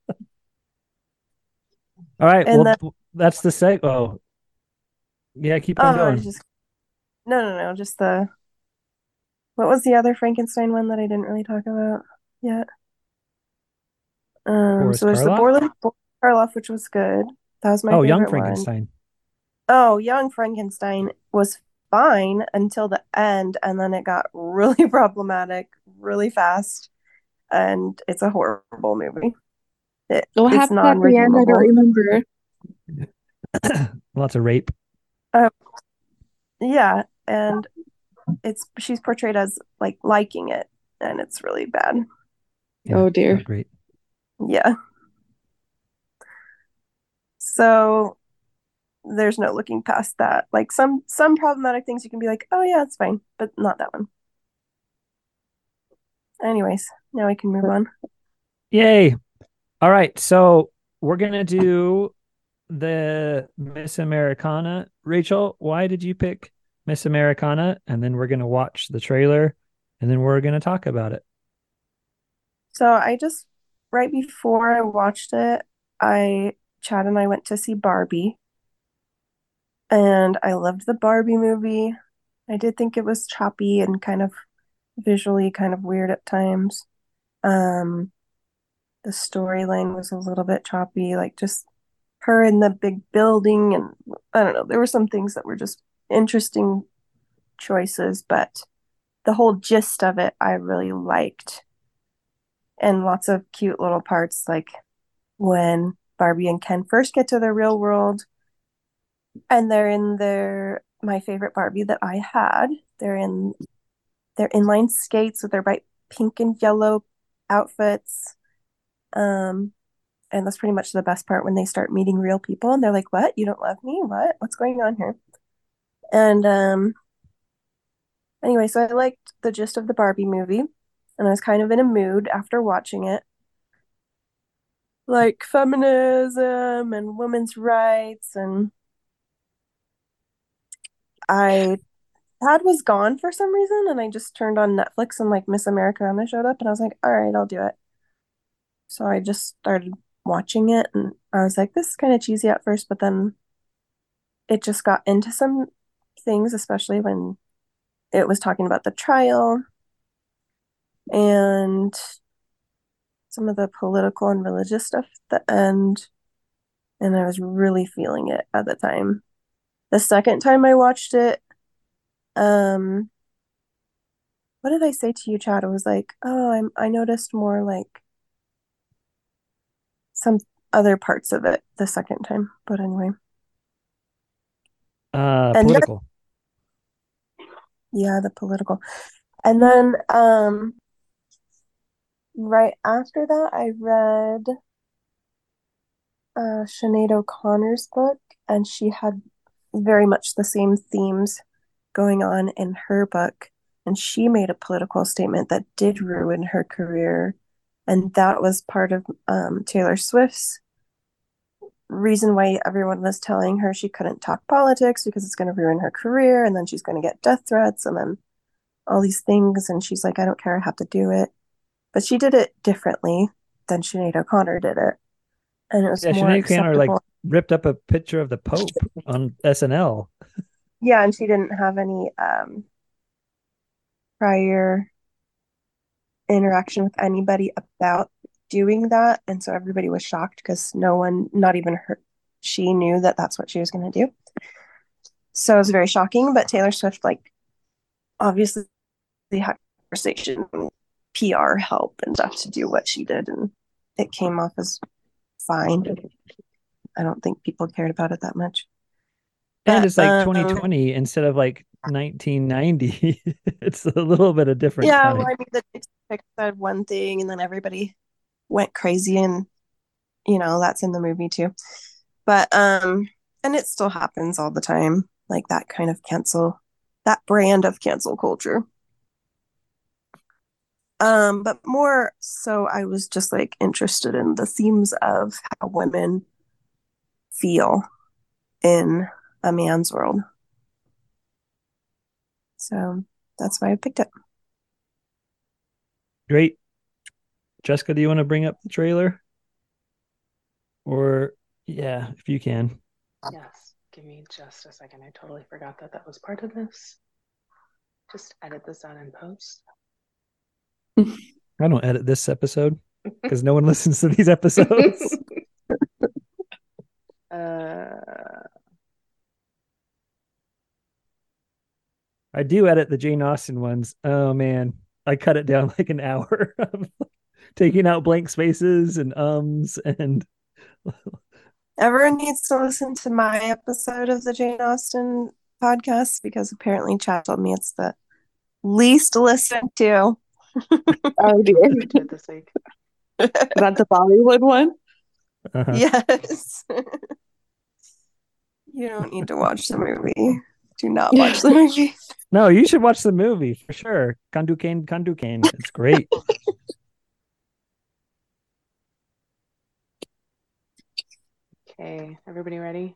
All right. And well, that's the seg. Oh, yeah. Keep Oh, on I going. just no, no, no, just the what was the other Frankenstein one that I didn't really talk about yet? Um, Boris so there's the Karloff? Boris Karloff, which was good. That was my oh, Young favorite one. Frankenstein. Oh, Young Frankenstein was fine until the end, and then it got really problematic really fast, and it's a horrible movie. It, What it's happened at the end? I don't non-redeemable. remember. Lots of rape. Yeah, and it's she's portrayed as like liking it, and it's really bad. Yeah, Oh, dear. not great. Yeah. So there's no looking past that. Like some some problematic things you can be like, oh yeah, it's fine, but not that one. Anyways, now we can move on. Yay. All right. So we're going to do the Miss Americana. Rachel, why did you pick Miss Americana? And then we're going to watch the trailer and then we're going to talk about it. So I just, right before I watched it, I, Chad and I went to see Barbie. And I loved the Barbie movie. I did think it was choppy and kind of visually kind of weird at times. Um, the storyline was a little bit choppy, like just her in the big building, and I don't know. There were some things that were just interesting choices, but the whole gist of it I really liked. And lots of cute little parts, like when Barbie and Ken first get to the real world and they're in their my favorite Barbie that I had. They're in their inline skates with their bright pink and yellow outfits. Um, and that's pretty much the best part when they start meeting real people and they're like, What? You don't love me? What? What's going on here? And um anyway, so I liked the gist of the Barbie movie and I was kind of in a mood after watching it. Like feminism and women's rights and I Dad was gone for some reason, and I just turned on Netflix and like Miss Americana showed up, and I was like, all right, I'll do it. So I just started watching it, and I was like, this is kind of cheesy at first, but then it just got into some things, especially when it was talking about the trial and some of the political and religious stuff at the end. And I was really feeling it at the time. The second time I watched it, um what did I say to you, Chad? It was like, oh, I'm I noticed more like some other parts of it the second time. But anyway. Uh And political. Yeah, the political. And then um right after that I read uh Sinead O'Connor's book and she had very much the same themes going on in her book and she made a political statement that did ruin her career and that was part of um, Taylor Swift's reason why everyone was telling her she couldn't talk politics because it's going to ruin her career and then she's going to get death threats and then all these things and she's like I don't care I have to do it. But she did it differently than Sinead O'Connor did it. And it was Yeah, more Sinead O'Connor like ripped up a picture of the Pope on SNL. Yeah, and she didn't have any um prior interaction with anybody about doing that, and so everybody was shocked because no one, not even her, she knew that that's what she was going to do. So it was very shocking. But Taylor Swift, like, obviously, they had conversation, PR help, and stuff to do what she did, and it came off as fine. I don't think people cared about it that much. And But, it's like um, 2020 instead of like 1990. it's a little bit of different Yeah, well, I mean, the said one thing, and then everybody went crazy, and you know that's in the movie too. But um, and it still happens all the time, like that kind of cancel, that brand of cancel culture. Um, but more so, I was just like interested in the themes of how women feel in a man's world. So that's why I picked it. Great. Jessica, do you want to bring up the trailer? Or yeah, if you can. Yes, give me just a second. I totally forgot that that was part of this. Just edit this out in post. I don't edit this episode because no one listens to these episodes. uh, I do edit the Jane Austen ones. Oh man, I cut it down like an hour of taking out blank spaces and ums and Everyone needs to listen to my episode of the Jane Austen podcast because apparently Chad told me it's the least listened to. Oh dear. we did this week. Is that the Bollywood one? uh-huh. Yes. You don't need to watch the movie. Do not watch the movie. No, you should watch the movie for sure. Kandukondain, Kandukondain. It's great. Okay, everybody ready?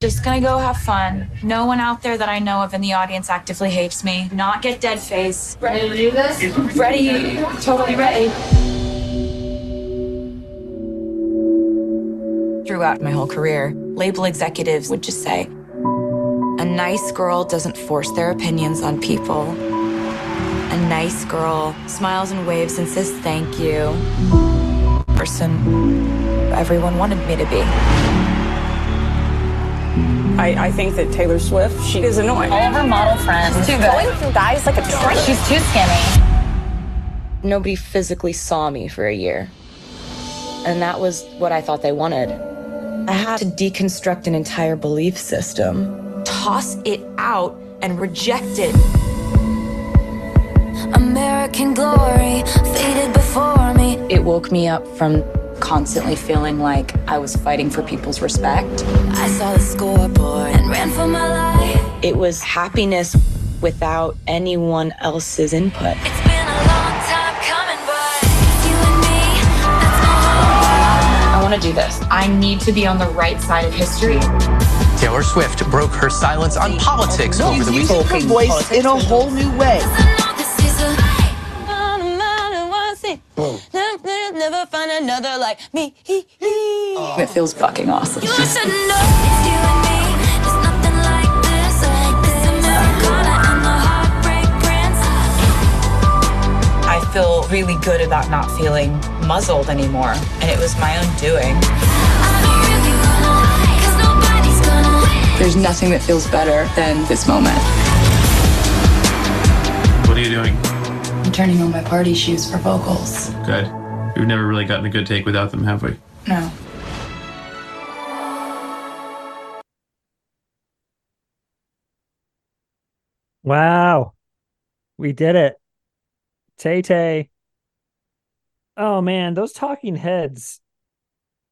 Just gonna go have fun. No one out there that I know of in the audience actively hates me. Not get dead face. Ready to do this? Ready, totally ready. Throughout my whole career, label executives would just say, a nice girl doesn't force their opinions on people. A nice girl smiles and waves and says thank you. Person everyone wanted me to be. I, I think that Taylor Swift, she is annoying. All of her model friends. Too good. Going through guys like a train. She's too skinny. Nobody physically saw me for a year. And that was what I thought they wanted. I had to deconstruct an entire belief system, toss it out, and reject it. American glory faded before me. It woke me up from constantly feeling like I was fighting for people's respect. I saw the scoreboard and ran for my life. It was happiness without anyone else's input. It's been a long time coming, but you and me, that's. I want to do this. I need to be on the right side of history. Taylor Swift broke her silence on politics over the using weekend. her voice in a whole new way. Never find another like me. Oh. It feels fucking awesome. You should know it's you and me. There's nothing like this. Miss Americana and the heartbreak prince. I feel really good about not feeling muzzled anymore, and it was my own doing. I don't really wanna, 'cause nobody's gonna. There's nothing that feels better than this moment. What are you doing? I'm turning on my party shoes for vocals. Good. We've never really gotten a good take without them, have we? No. Wow. We did it. Tay Tay. Oh man, those talking heads,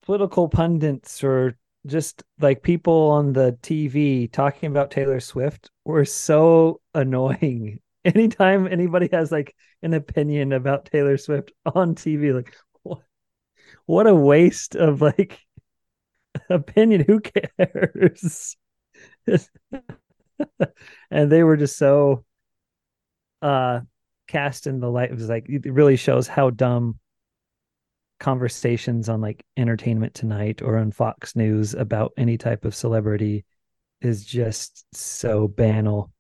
political pundits, or just like people on the TV talking about Taylor Swift were so annoying. Anytime anybody has like an opinion about Taylor Swift on TV, like what, what a waste of like opinion. Who cares? and they were just so uh cast in the light it was like it really shows how dumb conversations on like entertainment tonight or on fox news about any type of celebrity is just so banal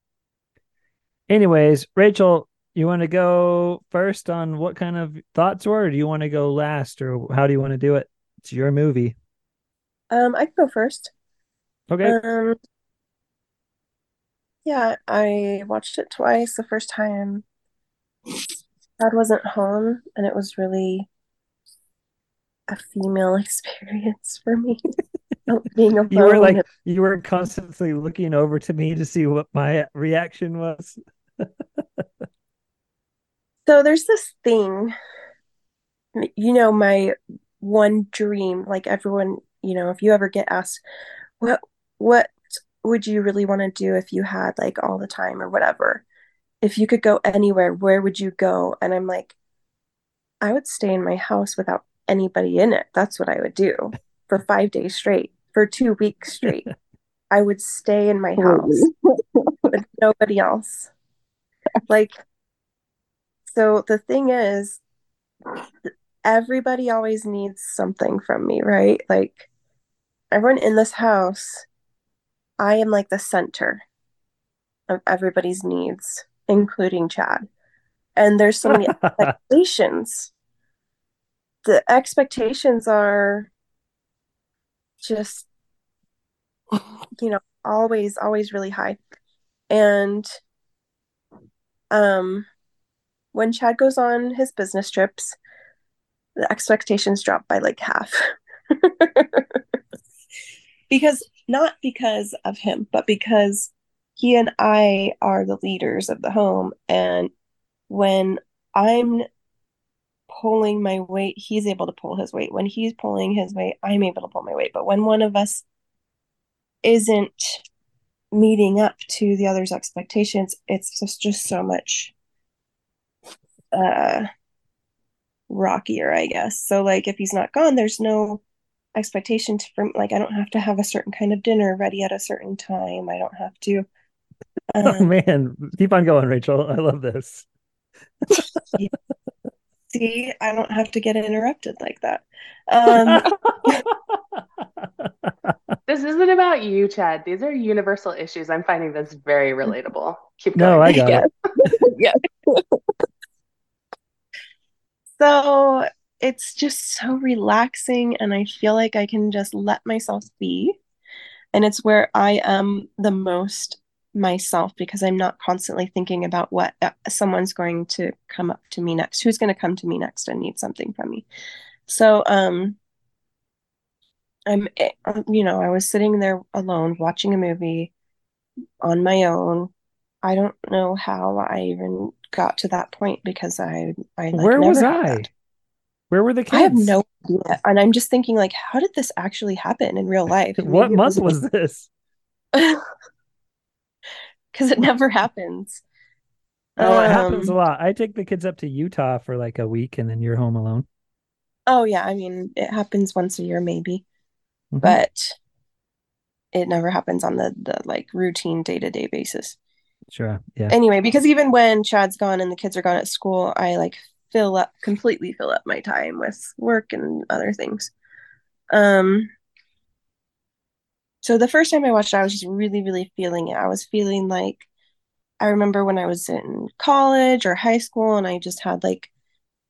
anyways rachel you want to go first on what kind of thoughts were or do you want to go last or how do you want to do it it's your movie Um, I can go first. okay Um, yeah, I watched it twice. The first time, Dad wasn't home, and it was really a female experience for me. Being alone. you were like you were constantly looking over to me to see what my reaction was So there's this thing, you know, my one dream, like everyone, you know, if you ever get asked, what what would you really want to do if you had like all the time or whatever? If you could go anywhere, where would you go? And I'm like, I would stay in my house without anybody in it. That's what I would do for five days straight, for two weeks straight. I would stay in my house with nobody else. Like, so the thing is, everybody always needs something from me, right? Like, everyone in this house, I am like the center of everybody's needs, including Chad. And there's so many expectations. The expectations are just, you know, always, always really high. And um, when Chad goes on his business trips, the expectations drop by like half. because not because of him, but because he and I are the leaders of the home. And when I'm pulling my weight, he's able to pull his weight. When he's pulling his weight, I'm able to pull my weight. But when one of us isn't meeting up to the other's expectations, it's just, just so much uh rockier, I guess. So like if he's not gone, there's no expectation to from like I don't have to have a certain kind of dinner ready at a certain time. I don't have to Oh um man, keep on going, Rachel. I love this. yeah. see, I don't have to get interrupted like that. Um This isn't about you, Chad. These are universal issues. I'm finding this very relatable. Keep going. No, going. I got yeah. it. yeah. So it's just so relaxing, and I feel like I can just let myself be. And it's where I am the most myself because I'm not constantly thinking about what uh, someone's going to come up to me next, who's going to come to me next and need something from me. So, um, I'm, eh, um, you know, I was sitting there alone watching a movie on my own. I don't know how I even got to that point because I, I like Where was I? that. Where were the kids? I have no idea. And I'm just thinking, like, how did this actually happen in real life? What Maybe month was was this? because it never happens. Oh, it happens a Um, lot. I take the kids up to Utah for like a week and then you're home alone. oh yeah, I mean, it happens once a year maybe, Mhm. but it never happens on the the like routine day-to-day basis. Sure. Yeah. Anyway, because even when Chad's gone and the kids are gone at school, I like fill up completely fill up my time with work and other things. Um, so the first time I watched it, I was just really, really feeling it. I was feeling like I remember when I was in college or high school and I just had like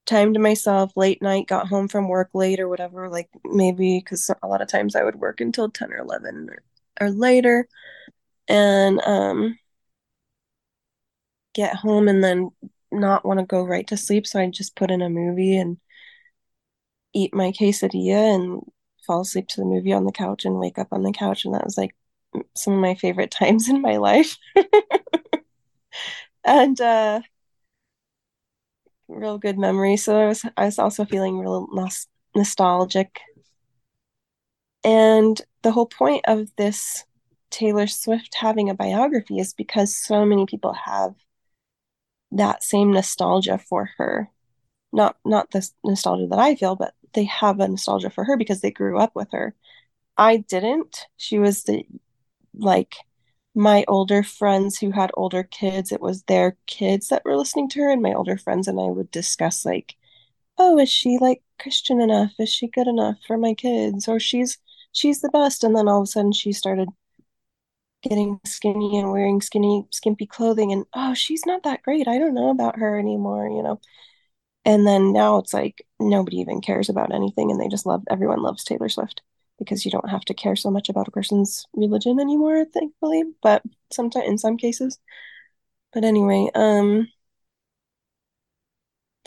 time to myself, late night, got home from work late or whatever, like maybe because a lot of times I would work until 10 or 11 or, or later and um get home and then not want to go right to sleep. So I just put in a movie and eat my quesadilla and fall asleep to the movie on the couch and wake up on the couch. And that was like some of my favorite times in my life. and uh real good memory. So I was I was also feeling real nos nostalgic. And the whole point of this Taylor Swift having a biography is because so many people have that same nostalgia for her. Not not the nostalgia that I feel, but they have a nostalgia for her because they grew up with her. I didn't. She was the like my older friends who had older kids, it was their kids that were listening to her, and my older friends and I would discuss like, oh, is she like Christian enough? Is she good enough for my kids? Or she's she's the best. And then all of a sudden she started getting skinny and wearing skinny, skimpy clothing, and oh, she's not that great. I don't know about her anymore, you know. And then now it's like nobody even cares about anything, and they just love everyone loves Taylor Swift because you don't have to care so much about a person's religion anymore, thankfully. But sometimes in some cases. But anyway, um,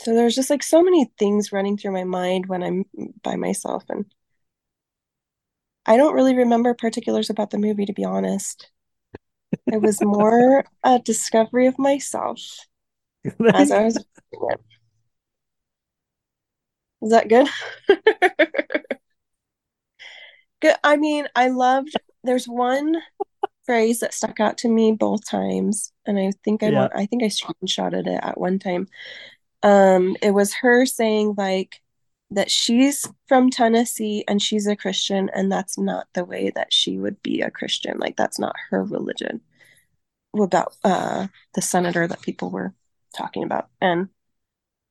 so there's just like so many things running through my mind when I'm by myself, and I don't really remember particulars about the movie, to be honest. It was more a discovery of myself as I was. Is that good? Good. I mean, I loved. There's one phrase that stuck out to me both times, and I think I Yeah. want. I think I screenshotted it at one time. Um, it was her saying like that she's from Tennessee and she's a Christian, and that's not the way that she would be a Christian. Like that's not her religion. About uh the senator that people were talking about, and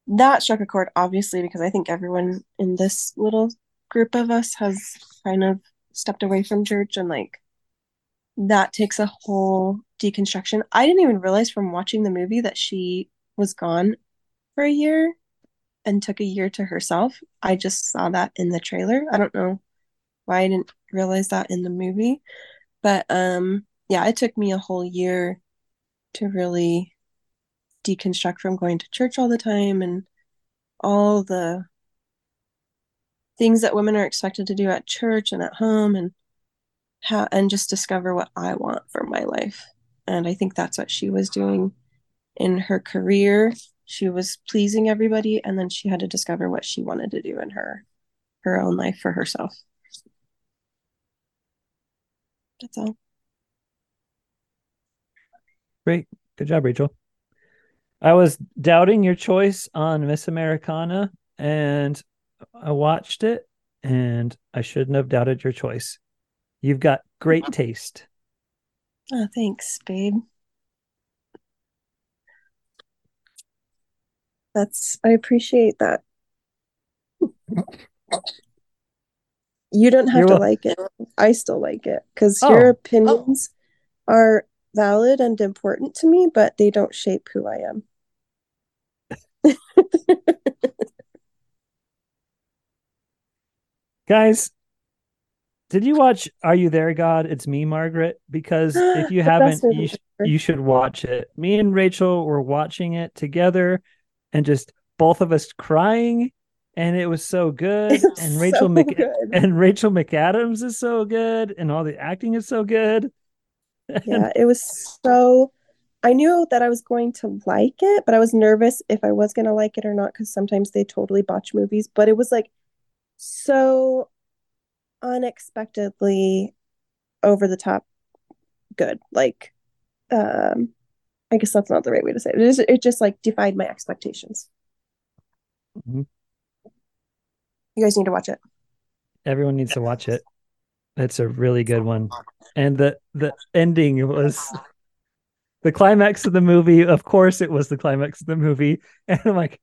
that struck a chord, obviously, because I think everyone in this little group of us has kind of stepped away from church and like that takes a whole deconstruction. I didn't even realize from watching the movie that she was gone for a year and took a year to herself. I just saw that in the trailer. I don't know why I didn't realize that in the movie. But um yeah, it took me a whole year to really deconstruct from going to church all the time and all the things that women are expected to do at church and at home and how and just discover what I want for my life. And I think that's what she was doing in her career. She was pleasing everybody, and then she had to discover what she wanted to do in her her own life for herself. That's all. Great. Good job, Rachel. I was doubting your choice on Miss Americana and I watched it and I shouldn't have doubted your choice. You've got great taste. Oh, thanks, babe. That's I appreciate that. You don't have You're to like it. I still like it because Oh. your oh. opinions are valid and important to me, but they don't shape who I am. Guys, did you watch Are You There, God? It's Me, Margaret? Because if you haven't, you, sh- you should watch it. Me and Rachel were watching it together and just both of us crying and it was so good It's and Rachel so Mc good. and Rachel McAdams is so good and all the acting is so good. Yeah, it was so. I knew that I was going to like it, but I was nervous if I was going to like it or not because sometimes they totally botch movies. But it was like so unexpectedly over the top good. Like, um, I guess that's not the right way to say it. It just, it just like defied my expectations. Mhm. You guys need to watch it. Everyone needs to watch it. It's a really good one. And the the ending was the climax of the movie. Of course it was the climax of the movie. And I'm like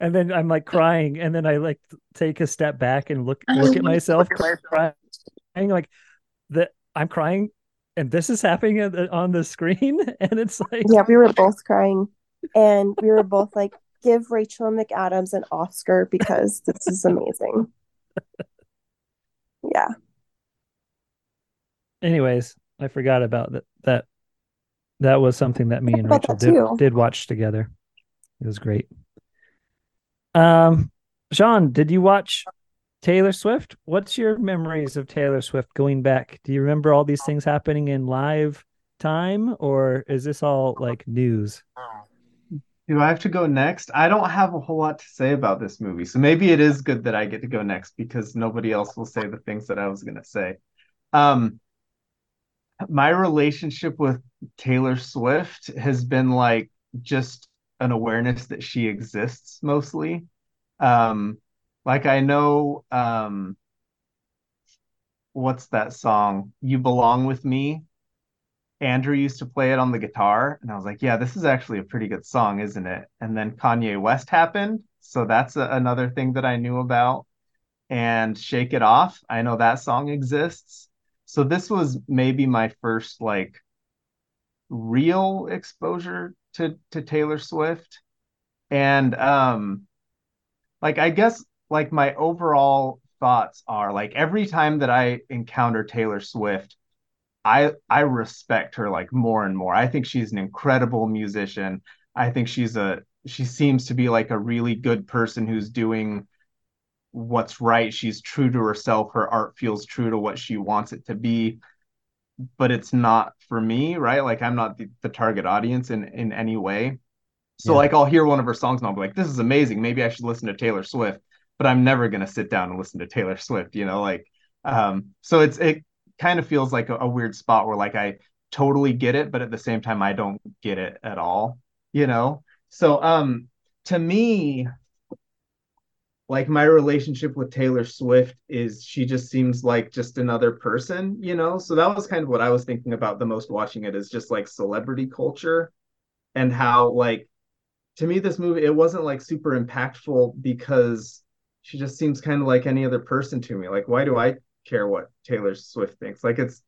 and then I'm like crying and then I like take a step back and look look at myself crying like that I'm crying and this is happening on the- screen and it's like Yeah, we were both crying, and we were both like, "Give Rachel McAdams an Oscar because this is amazing." Yeah. anyways, I forgot about that that that was something that me and Rachel did, too. did watch together. It was great. Um, Sean, did you watch Taylor Swift? What's your memories of Taylor Swift going back? Do you remember all these things happening in live time, or is this all like news? Do I have to go next? I don't have a whole lot to say about this movie. So maybe it is good that I get to go next because nobody else will say the things that I was going to say. Um, my relationship with Taylor Swift has been like just an awareness that she exists mostly. Um, like I know um what's that song? You Belong with Me. Andrew used to play it on the guitar, and I was like, yeah, this is actually a pretty good song, isn't it? And then Kanye West happened, so that's a, another thing that I knew about. And Shake It Off, I know that song exists. So this was maybe my first like real exposure to to Taylor Swift. And um like I guess like my overall thoughts are like every time that I encounter Taylor Swift, I I respect her like more and more. I think she's an incredible musician. I think she's a she seems to be like a really good person who's doing what's right. She's true to herself. Her art feels true to what she wants it to be, but it's not for me, right? Like I'm not the, the target audience in in any way. So Yeah. like I'll hear one of her songs and I'll be like, this is amazing. Maybe I should listen to Taylor Swift, but I'm never gonna sit down and listen to Taylor Swift, you know, like um so it's it kind of feels like a, a weird spot where like I totally get it, but at the same time I don't get it at all, you know? So um to me, like my relationship with Taylor Swift is she just seems like just another person, you know? So that was kind of what I was thinking about the most watching it is just like celebrity culture and how like to me this movie it wasn't like super impactful because she just seems kind of like any other person to me. Like why do I care what Taylor Swift thinks? Like it's,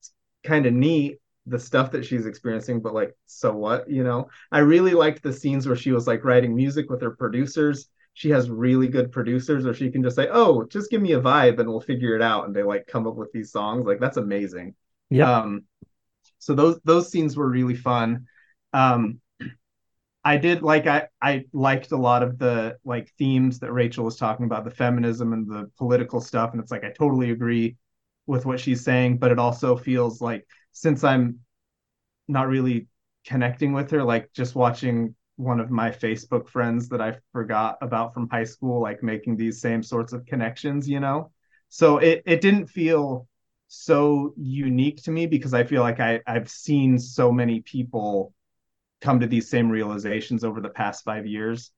it's kind of neat the stuff that she's experiencing, but like so what, you know? I really liked the scenes where she was like writing music with her producers. She has really good producers or she can just say, "Oh, just give me a vibe and we'll figure it out." And they like come up with these songs. Like that's amazing. Yep. Um, so those those scenes were really fun. Um, I did like I I liked a lot of the like themes that Rachel was talking about, the feminism and the political stuff, and it's like I totally agree with what she's saying, but it also feels like since I'm not really connecting with her, like just watching one of my Facebook friends that I forgot about from high school, like making these same sorts of connections, you know? So it, it didn't feel so unique to me because I feel like I, I've seen so many people come to these same realizations over the past five years.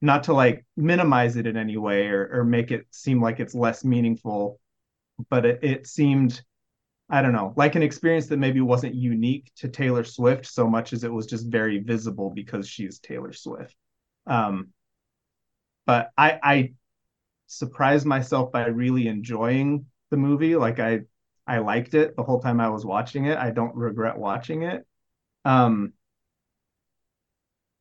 Not to like minimize it in any way or, or make it seem like it's less meaningful, but it, it seemed I don't know, like an experience that maybe wasn't unique to Taylor Swift so much as it was just very visible because she's Taylor Swift. Um, but I, I surprised myself by really enjoying the movie. Like I, I liked it the whole time I was watching it. I don't regret watching it. Um,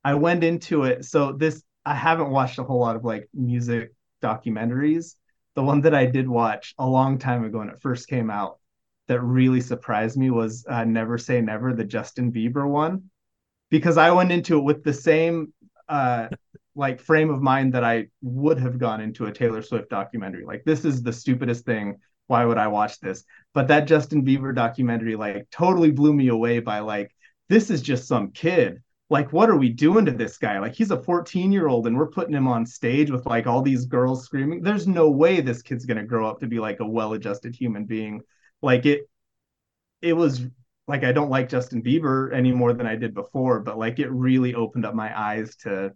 I went into it. So this, I haven't watched a whole lot of like music documentaries. The one that I did watch a long time ago when it first came out that really surprised me was uh, Never Say Never, the Justin Bieber one, because I went into it with the same uh, like frame of mind that I would have gone into a Taylor Swift documentary. Like this is the stupidest thing. Why would I watch this? But that Justin Bieber documentary like totally blew me away by like this is just some kid. Like what are we doing to this guy? Like he's a 14 year old and we're putting him on stage with like all these girls screaming. There's no way this kid's gonna grow up to be like a well adjusted human being like it it was like I don't like Justin Bieber any more than I did before, but like it really opened up my eyes to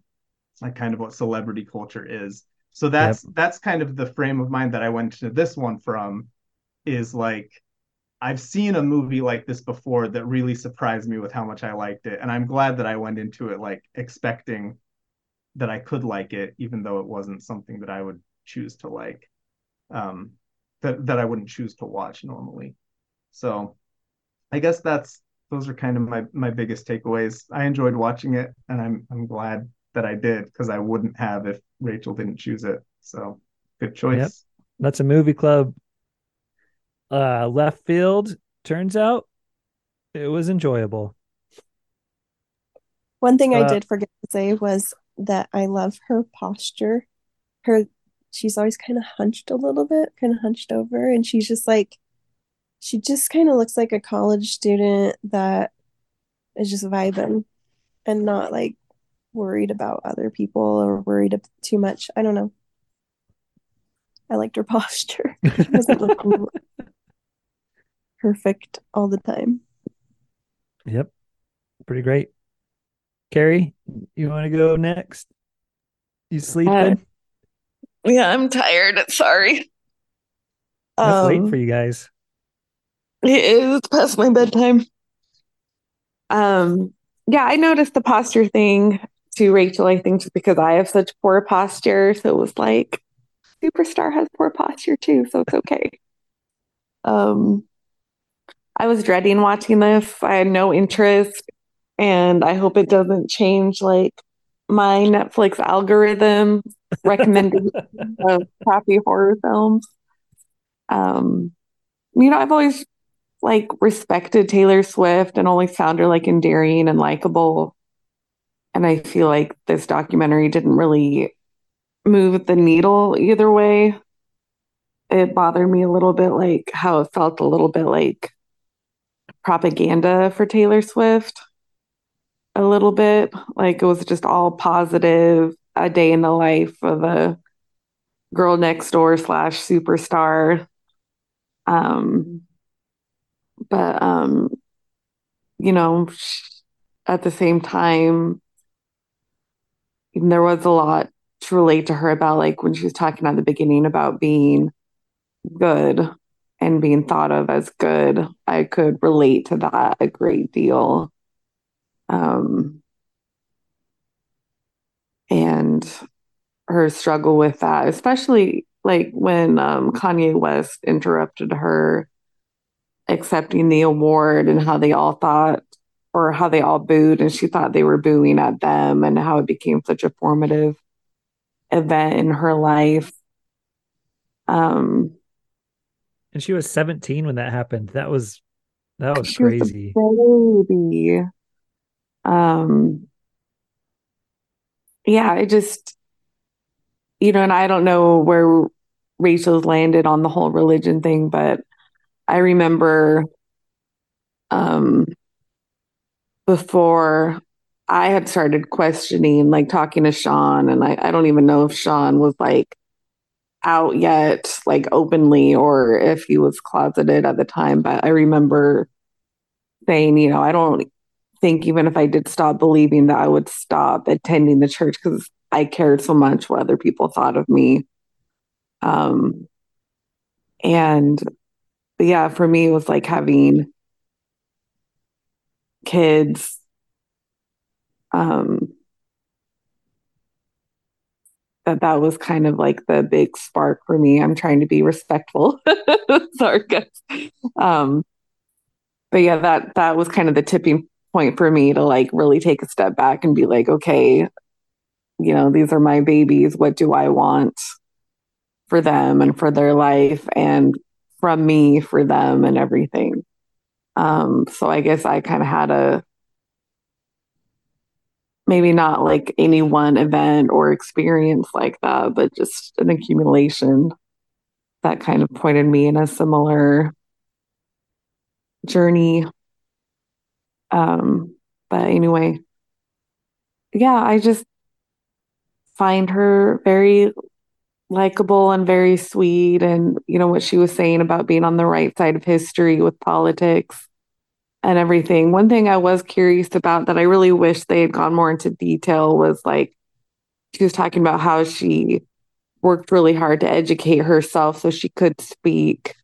like kind of what celebrity culture is. So that's yep. that's kind of the frame of mind that I went to this one from is like I've seen a movie like this before that really surprised me with how much I liked it and I'm glad that I went into it like expecting that I could like it even though it wasn't something that I would choose to like. Um that that I wouldn't choose to watch normally. So I guess that's those are kind of my my biggest takeaways. I enjoyed watching it and I'm I'm glad that I did because I wouldn't have if Rachel didn't choose it. So good choice. Yep. That's a movie club uh left field. Turns out it was enjoyable. One thing uh, I did forget to say was that I love her posture. Her she's always kind of hunched a little bit, kind of hunched over, and she's just like, she just kind of looks like a college student that is just vibing and not like worried about other people or worried too much. I don't know. I liked her posture. She wasn't looking perfect all the time. Yep. Pretty great. Carrie, you want to go next? You sleeping? Uh, yeah, I'm tired. Sorry. That's um, late for you guys. It is past my bedtime. Um, yeah, I noticed the posture thing to Rachel, I think, just because I have such poor posture. So it was like Superstar has poor posture too, so it's okay. um I was dreading watching this. I had no interest and I hope it doesn't change like my Netflix algorithm recommending of crappy horror films. Um, you know, I've always like respected Taylor Swift and always found her like endearing and likable. And I feel like this documentary didn't really move the needle either way. It bothered me a little bit, like how it felt a little bit like propaganda for Taylor Swift a little bit. Like it was just all positive, a day in the life of a girl next door slash superstar. Um, but um, you know, at the same time, there was a lot to relate to her about, like when she was talking at the beginning about being good and being thought of as good. I could relate to that a great deal um, and her struggle with that, especially like when um, Kanye West interrupted her accepting the award and how they all thought or how they all booed and she thought they were booing at them and how it became such a formative event in her life. Um and she was 17 when that happened. That was that was crazy. Was baby um yeah i just you know and i don't know where rachel's landed on the whole religion thing but i remember um before I had started questioning, like talking to Sean, and I, I don't even know if Sean was like out yet, like openly, or if he was closeted at the time. But I remember saying, you know, I don't think even if I did stop believing that I would stop attending the church because I cared so much what other people thought of me. Um, and yeah, for me, it was like having kids. Um, that that was kind of like the big spark for me. I'm trying to be respectful. Sorry, guys. Um, but yeah, that that was kind of the tipping point for me to like really take a step back and be like, okay, you know, these are my babies. What do I want for them and for their life and from me for them and everything. Um, so I guess I kind of had a maybe not like any one event or experience like that, but just an accumulation that kind of pointed me in a similar journey. Um, but anyway, yeah, I just find her very likable and very sweet. And, you know, what she was saying about being on the right side of history with politics and everything. One thing I was curious about that I really wish they had gone more into detail was like, she was talking about how she worked really hard to educate herself so she could speak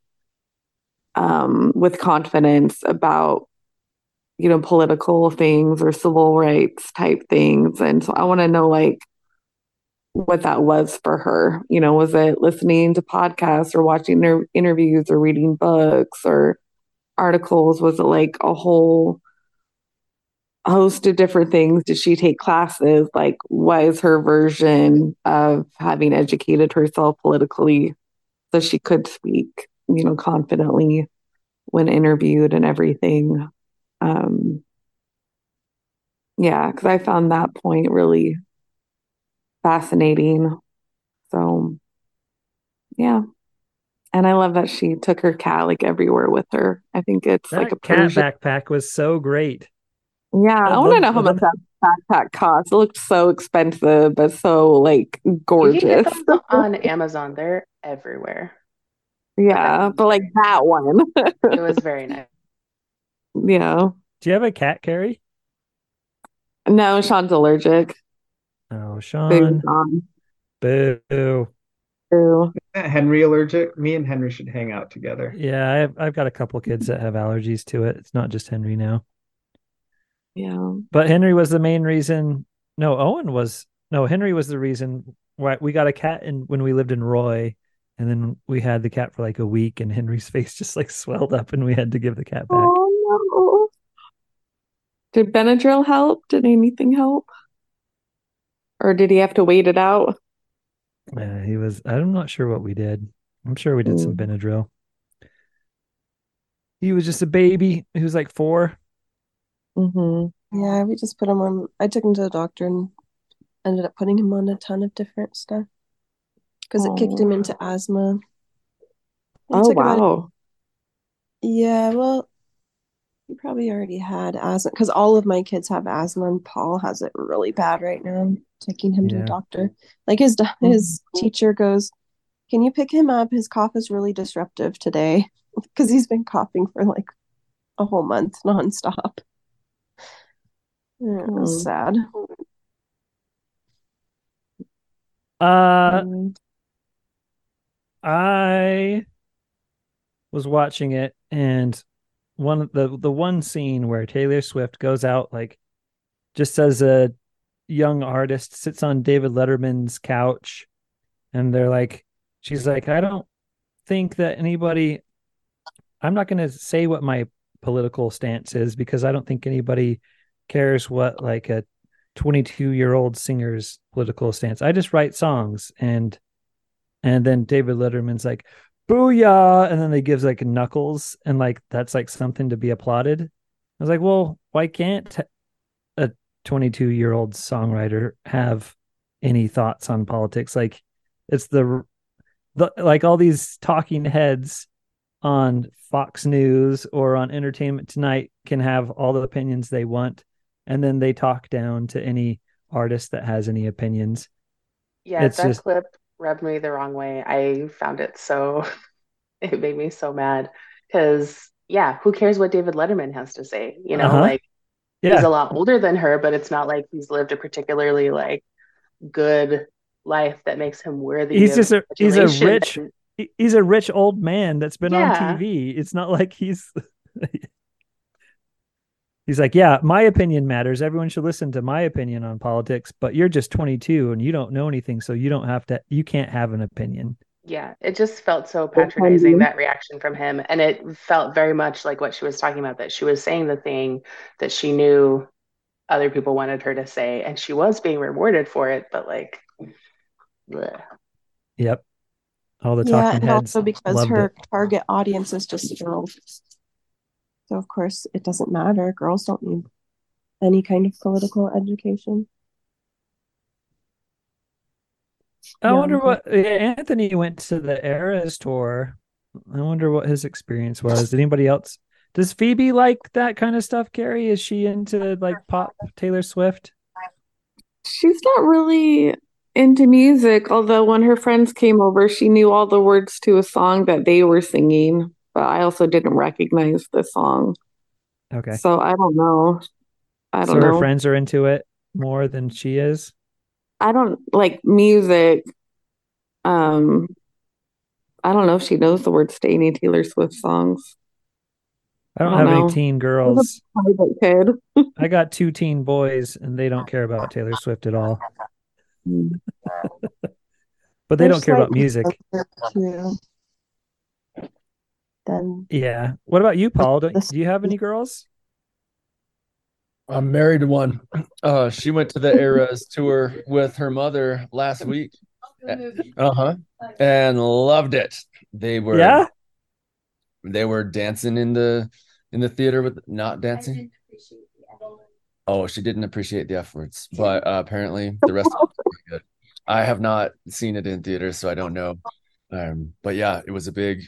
um, with confidence about you know political things or civil rights type things and so i want to know like what that was for her you know was it listening to podcasts or watching their interviews or reading books or articles was it like a whole host of different things. Did she take classes? Like what is her version of having educated herself politically so she could speak you know confidently when interviewed and everything? Um yeah because i found that point really fascinating. So yeah and i love that she took her cat like everywhere with her i think it's That like a cat Persian- backpack was so great. yeah i I want to know how much that backpack cost. it looked so expensive but so like You can gorgeous get them on Amazon. They're everywhere. yeah but like that one It was very nice. yeah Do you have a cat, Carrie? no sean's allergic Oh, Sean. Sean. Boo. Boo. Henry allergic? Me and Henry should hang out together. Yeah, I've I've got a couple kids that have allergies to it. It's not just Henry now. yeah But Henry was the main reason. No, Owen was no, Henry was the reason why we got a cat in when we lived in Roy. And then we had the cat for like a week and Henry's face just like swelled up and we had to give the cat back. Oh no. Did Benadryl help? Did anything help? Or did he have to wait it out? Yeah, he was I'm not sure what we did. I'm sure we did some Mm. Benadryl. He was just a baby. He was like four. hmm Yeah, we just put him on. I took him to the doctor and ended up putting him on a ton of different stuff because it kicked him into asthma. It Oh took about- wow. Yeah, well, he probably already had asthma because all of my kids have asthma, and Paul has it really bad right now. I'm taking him to Yeah. the doctor. Like his do- his teacher goes, "Can you pick him up? His cough is really disruptive today because he's been coughing for like a whole month nonstop." Yeah, it was Oh. sad. Uh Mm. I was watching it and one the the one scene where Taylor Swift goes out like just as a young artist sits on David Letterman's couch and they're like she's like I don't think that anybody I'm not going to say what my political stance is because I don't think anybody cares what like a 22 year old singer's political stance. I just write songs and and then David Letterman's like, booyah. And then they gives like knuckles and like that's like something to be applauded. I was like, well, why can't a 22 year old songwriter have any thoughts on politics? Like it's the, the like all these talking heads on Fox News or on Entertainment Tonight can have all the opinions they want. and then they talk down to any artist that has any opinions. Yeah, It's that just- clip rubbed me the wrong way. I found it so it made me so mad because yeah, who cares what David Letterman has to say? You know, Uh-huh. like he's a lot older than her, but it's not like he's lived a particularly like good life that makes him worthy He's just a he's a rich and- he's a rich old man that's been Yeah. on TV. It's not like he's He's like, yeah, my opinion matters. Everyone should listen to my opinion on politics, but you're just 22 and you don't know anything, so you don't have to you can't have an opinion. Yeah, it just felt so patronizing, that reaction from him. And it felt very much like what she was talking about, that she was saying the thing that she knew other people wanted her to say, and she was being rewarded for it, but like, bleh. Yep. All the yeah, talking and heads also because her it. target audience is just girls. So of course it doesn't matter. Girls don't need any kind of political education. I Yeah, wonder what yeah, Anthony went to the Eras tour. I wonder what his experience was. Did anybody else? Does Phoebe like that kind of stuff, Carrie? Is she into like pop Taylor Swift? She's not really into music, although when her friends came over, she knew all the words to a song that they were singing, but I also didn't recognize the song. Okay. So I don't know. I don't her know. Her friends are into it more than she is. I don't like music. Um, I don't know if she knows the words to any Taylor Swift songs. I don't I have don't any know. teen She's a girls. private kid. I got two teen boys and they don't care about Taylor Swift at all. But they They're don't care about music. older, too. Then Yeah. What about you, Paul? Don't, do you have any girls? I'm married to one. Uh, she went to the Eras tour with her mother last week. Uh huh. And loved it. They were Yeah? They were dancing in the in the theater with not dancing. Oh, she didn't appreciate the F words, but uh, apparently the rest of it was good. I have not seen it in theaters, so I don't know. Um, but yeah, it was a big.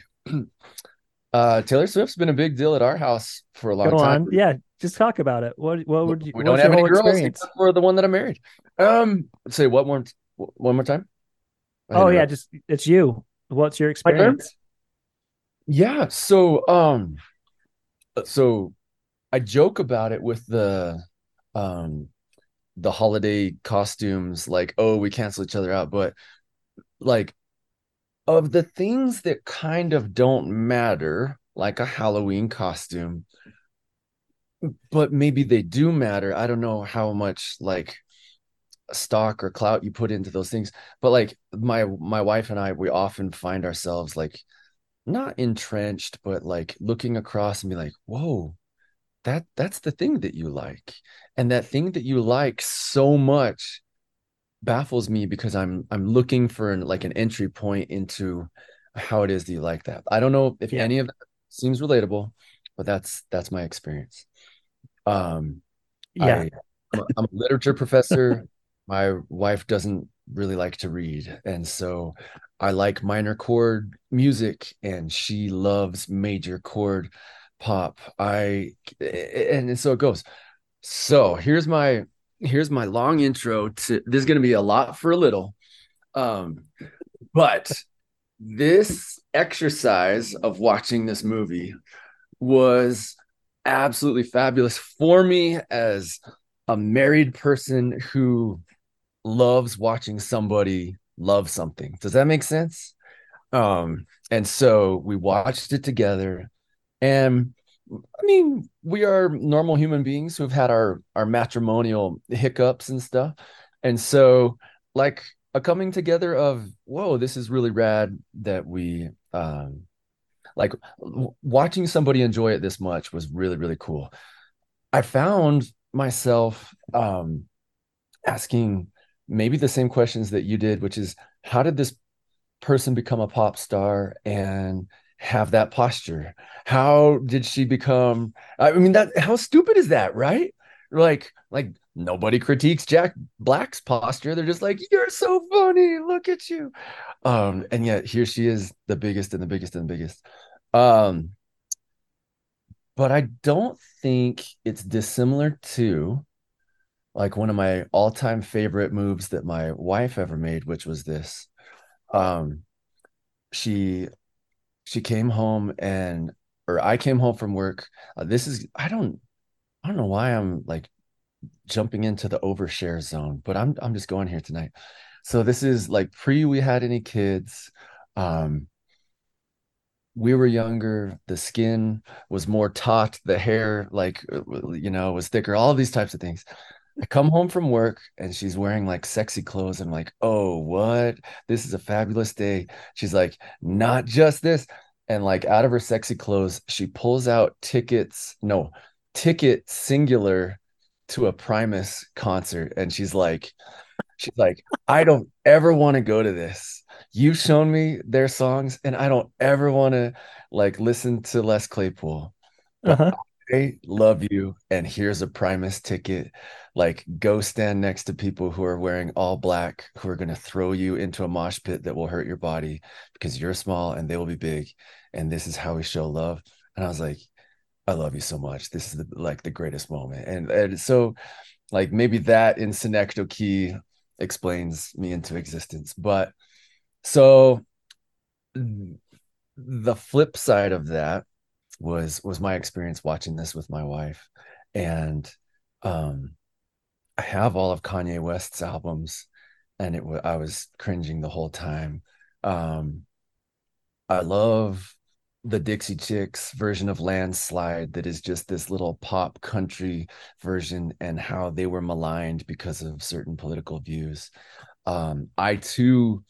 Uh, Taylor Swift's been a big deal at our house for a long Go time. on. Yeah. Just talk about it. What what would you We don't have any girls experience? except for the one that I'm married. Um, say what more? One more time. I Oh yeah, just it's you. What's your experience? Yeah, so um so I joke about it with the um the holiday costumes like oh we cancel each other out but like of the things that kind of don't matter like a Halloween costume but maybe they do matter I don't know how much like stock or clout you put into those things but like my my wife and I we often find ourselves like not entrenched, but like looking across and be like, whoa, that that's the thing that you like. And that thing that you like so much baffles me because I'm I'm looking for an, like an entry point into how it is that you like that. I don't know if Yeah. any of that seems relatable, but that's that's my experience. Um Yeah. I, I'm, a, I'm a literature professor. My wife doesn't really like to read, and so I like minor chord music, and she loves major chord pop. I and so it goes. So here's my here's my long intro to this is going to be a lot for a little. Um, but this exercise of watching this movie was absolutely fabulous for me as a married person who loves watching somebody love something. Does that make sense? Um, and so we watched it together, and I mean, we are normal human beings who've had our our matrimonial hiccups and stuff, and so like a coming together of whoa, this is really rad that we um like watching somebody enjoy it this much was really really cool. I found myself um asking maybe the same questions that you did, which is how did this person become a pop star and have that posture? How did she become? I mean, that how stupid is that, right? Like, like nobody critiques Jack Black's posture. They're just like, you're so funny. Look at you. Um, and yet here she is, the biggest and the biggest and the biggest. Um, but I don't think it's dissimilar to like one of my all-time favorite moves that my wife ever made, which was this. Um, she she came home and or I came home from work. Uh, this is I don't I don't know why I'm like jumping into the overshare zone, but I'm I'm just going here tonight. So this is like pre we had any kids. Um we were younger, the skin was more taut, the hair like uh, you know was thicker, all these types of things. I come home from work and she's wearing like sexy clothes. I'm like, oh, what? This is a fabulous day. She's like, not just this. And like out of her sexy clothes, she pulls out tickets, no, ticket singular to a Primus concert. And she's like, she's like, I don't ever want to go to this. You've shown me their songs, and I don't ever want to like listen to Les Claypool. Uh-huh. I love you, and here's a Primus ticket. Like, go stand next to people who are wearing all black, who are going to throw you into a mosh pit that will hurt your body because you're small and they will be big. And this is how we show love. And I was like, I love you so much. This is the, like the greatest moment. And, and so, like, maybe that in Synecdoche key explains me into existence. But so the flip side of that was was my experience watching this with my wife. And um i have all of kanye west's albums and it was i was cringing the whole time. Um i love the dixie chicks version of landslide that is just this little pop country version and how they were maligned because of certain political views. Um i too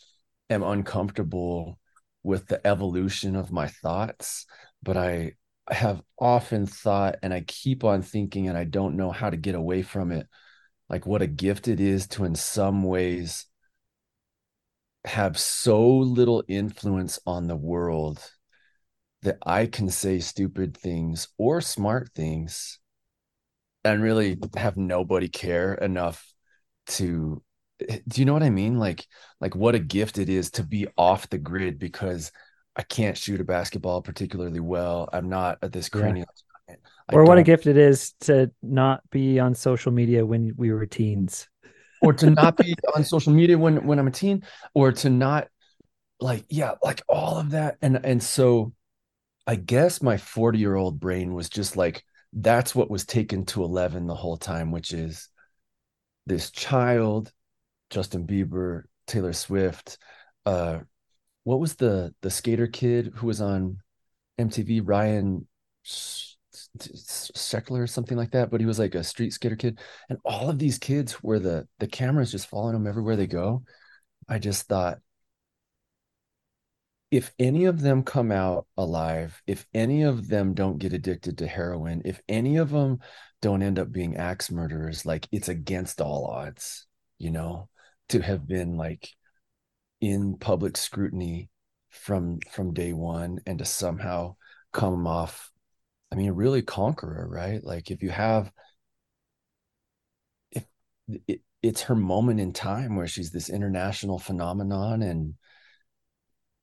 am uncomfortable with the evolution of my thoughts but i I have often thought and I keep on thinking and I don't know how to get away from it like what a gift it is to in some ways have so little influence on the world that I can say stupid things or smart things and really have nobody care enough to do you know what I mean? Like like what a gift it is to be off the grid because I can't shoot a basketball particularly well. I'm not at this Yeah. cranial. I Or what a gift it is to not be on social media when we were teens. or to not be on social media when when I'm a teen, or to not like yeah, like all of that. And and so I guess my 40 year old brain was just like that's what was taken to 11 the whole time, which is this child, Justin Bieber, Taylor Swift, uh, what was the the skater kid who was on MTV, Ryan Sh- Sheckler or something like that, but he was like a street skater kid, and all of these kids where the the cameras just following them everywhere they go. I just thought if any of them come out alive, if any of them don't get addicted to heroin, if any of them don't end up being axe murderers, like it's against all odds, you know, to have been like in public scrutiny from from day one and to somehow come off i mean really conqueror right? Like if you have if it, it's her moment in time where she's this international phenomenon and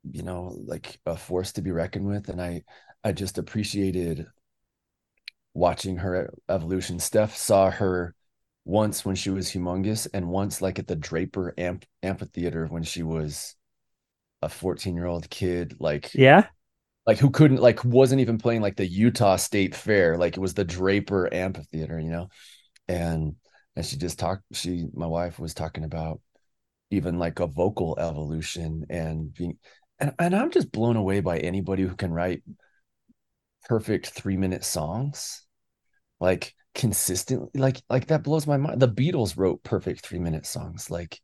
you know like a force to be reckoned with. And i i just appreciated watching her evolution. Steph saw her once when she was humongous and once like at the draper amp amphitheater when she was a 14 year old kid like Yeah. like who couldn't like wasn't even playing like the Utah State Fair. Like it was the Draper Amphitheater you know? And and she just talked she my wife was talking about even like a vocal evolution and being and, and I'm just blown away by anybody who can write perfect 3 minute songs. Like consistently like like that blows my mind the Beatles wrote perfect 3 minute songs like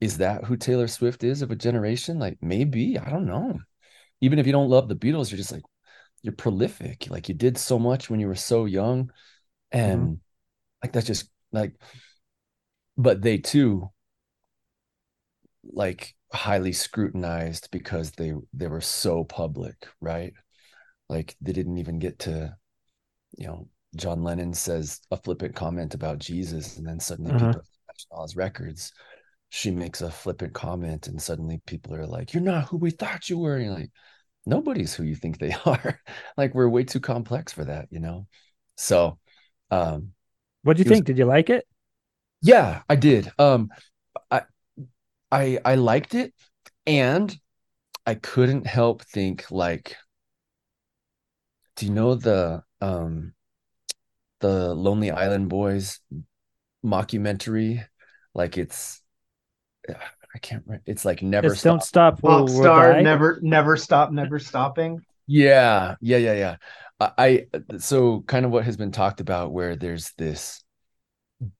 is that who Taylor Swift is of a generation like maybe I don't know even if you don't love the Beatles, you're just like you're prolific. Like you did so much when you were so young. Mm-hmm. And like that's just like but they too like highly scrutinized because they they were so public, right? Like they didn't even get to, you know, John Lennon says a flippant comment about Jesus, and then suddenly Uh-huh. people are all his records. She makes a flippant comment, and suddenly people are like, "You're not who we thought you were." And you're like, nobody's who you think they are. like we're way too complex for that, you know. So, um, What do you He was- think? Did you like it? Yeah, I did. Um, I I I liked it, and I couldn't help think like, do you know the um the Lonely Island Boys mockumentary? Like it's I can't remember. It's like never It's Don't stop. Stop, We'll- Pop We'll star, never, never stop, never stopping. Yeah, yeah, yeah, yeah. I, I so kind of what has been talked about where there's this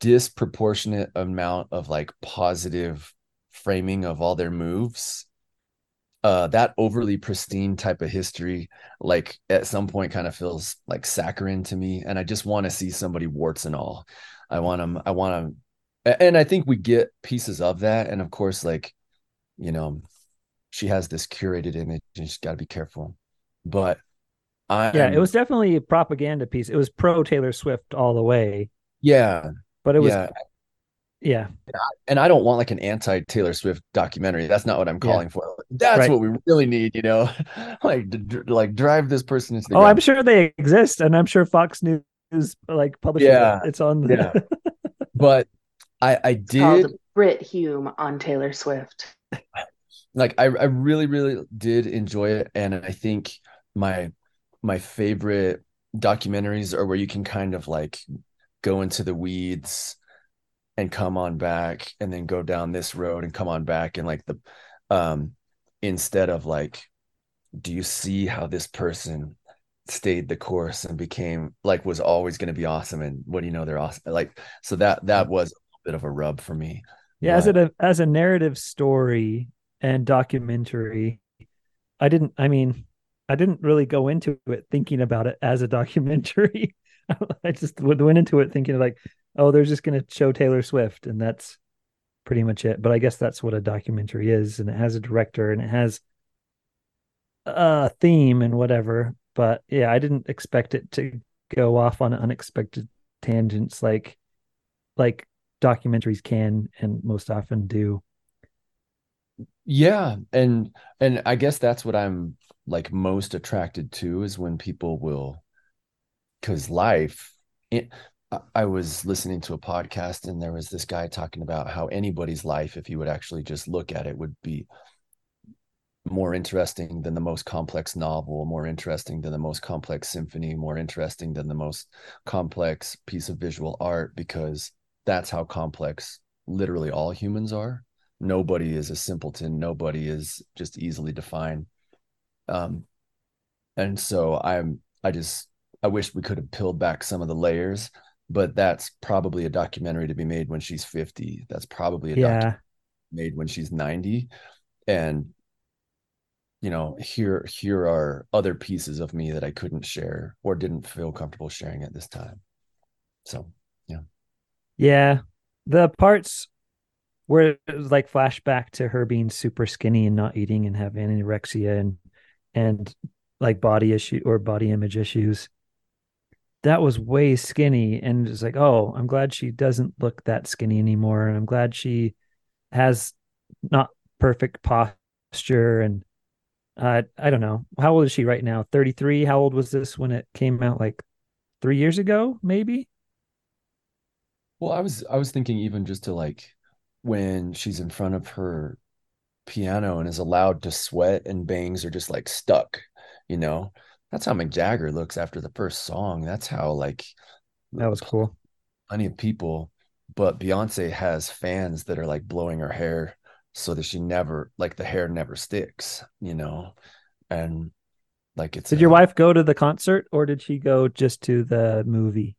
disproportionate amount of like positive framing of all their moves. Uh that overly pristine type of history, like at some point kind of feels like saccharine to me. And I just want to see somebody warts and all. I want them, I want them. and I think we get pieces of that. And of course, like, you know, she has this curated image and she's got to be careful. But I yeah, it was definitely a propaganda piece. It was pro Taylor Swift all the way, yeah, but it was yeah. Yeah. And I don't want like an anti Taylor Swift documentary. That's not what I'm Yeah. calling for. That's Right. what we really need, you know, like d- d- like drive this person into the Oh, ground. I'm sure they exist, and I'm sure Fox News like publishes Yeah, it. It's on. yeah. But I I It's called did Brit Hume on Taylor Swift. like I I really really did enjoy it, and I think my my favorite documentaries are where you can kind of like go into the weeds and come on back and then go down this road and come on back and like the um instead of like do you see how this person stayed the course and became like was always going to be awesome and what do you know they're awesome like so that that was a bit of a rub for me Yeah, as a as a narrative story and documentary, I didn't. I mean, I didn't really go into it thinking about it as a documentary. I just went went into it thinking like, oh, they're just going to show Taylor Swift, and that's pretty much it. But I guess that's what a documentary is, and it has a director and it has a theme and whatever. But yeah, I didn't expect it to go off on unexpected tangents like like documentaries can and most often do. Yeah, and and I guess that's what I'm like most attracted to is when people will because life it, I- was listening to a podcast and there was this guy talking about how anybody's life if you would actually just look at it would be more interesting than the most complex novel, more interesting than the most complex symphony, more interesting than the most complex piece of visual art because that's how complex literally all humans are. Nobody is a simpleton, nobody is just easily defined. Um and so I'm I just I wish we could have peeled back some of the layers, but that's probably a documentary to be made when she's 50. That's probably a documentary Yeah. made when she's 90 and you know here here are other pieces of me that i couldn't share or didn't feel comfortable sharing at this time so yeah Yeah. The parts where it was like flashback to her being super skinny and not eating and having anorexia and and like body issue or body image issues. That was way skinny and it's like, oh, I'm glad she doesn't look that skinny anymore. And I'm glad she has not perfect posture and uh, I don't know. How old is she right now? 33. How old was this when it came out? Like three years ago, maybe? well i was i was thinking even just to like when she's in front of her piano and is allowed to sweat and bangs are just like stuck you know that's how mick jagger looks after the first song that's how like That was cool. plenty of people but beyonce has fans that are like blowing her hair so that she never like the hair never sticks you know and like it's Did a- your wife go to the concert or did she go just to the movie?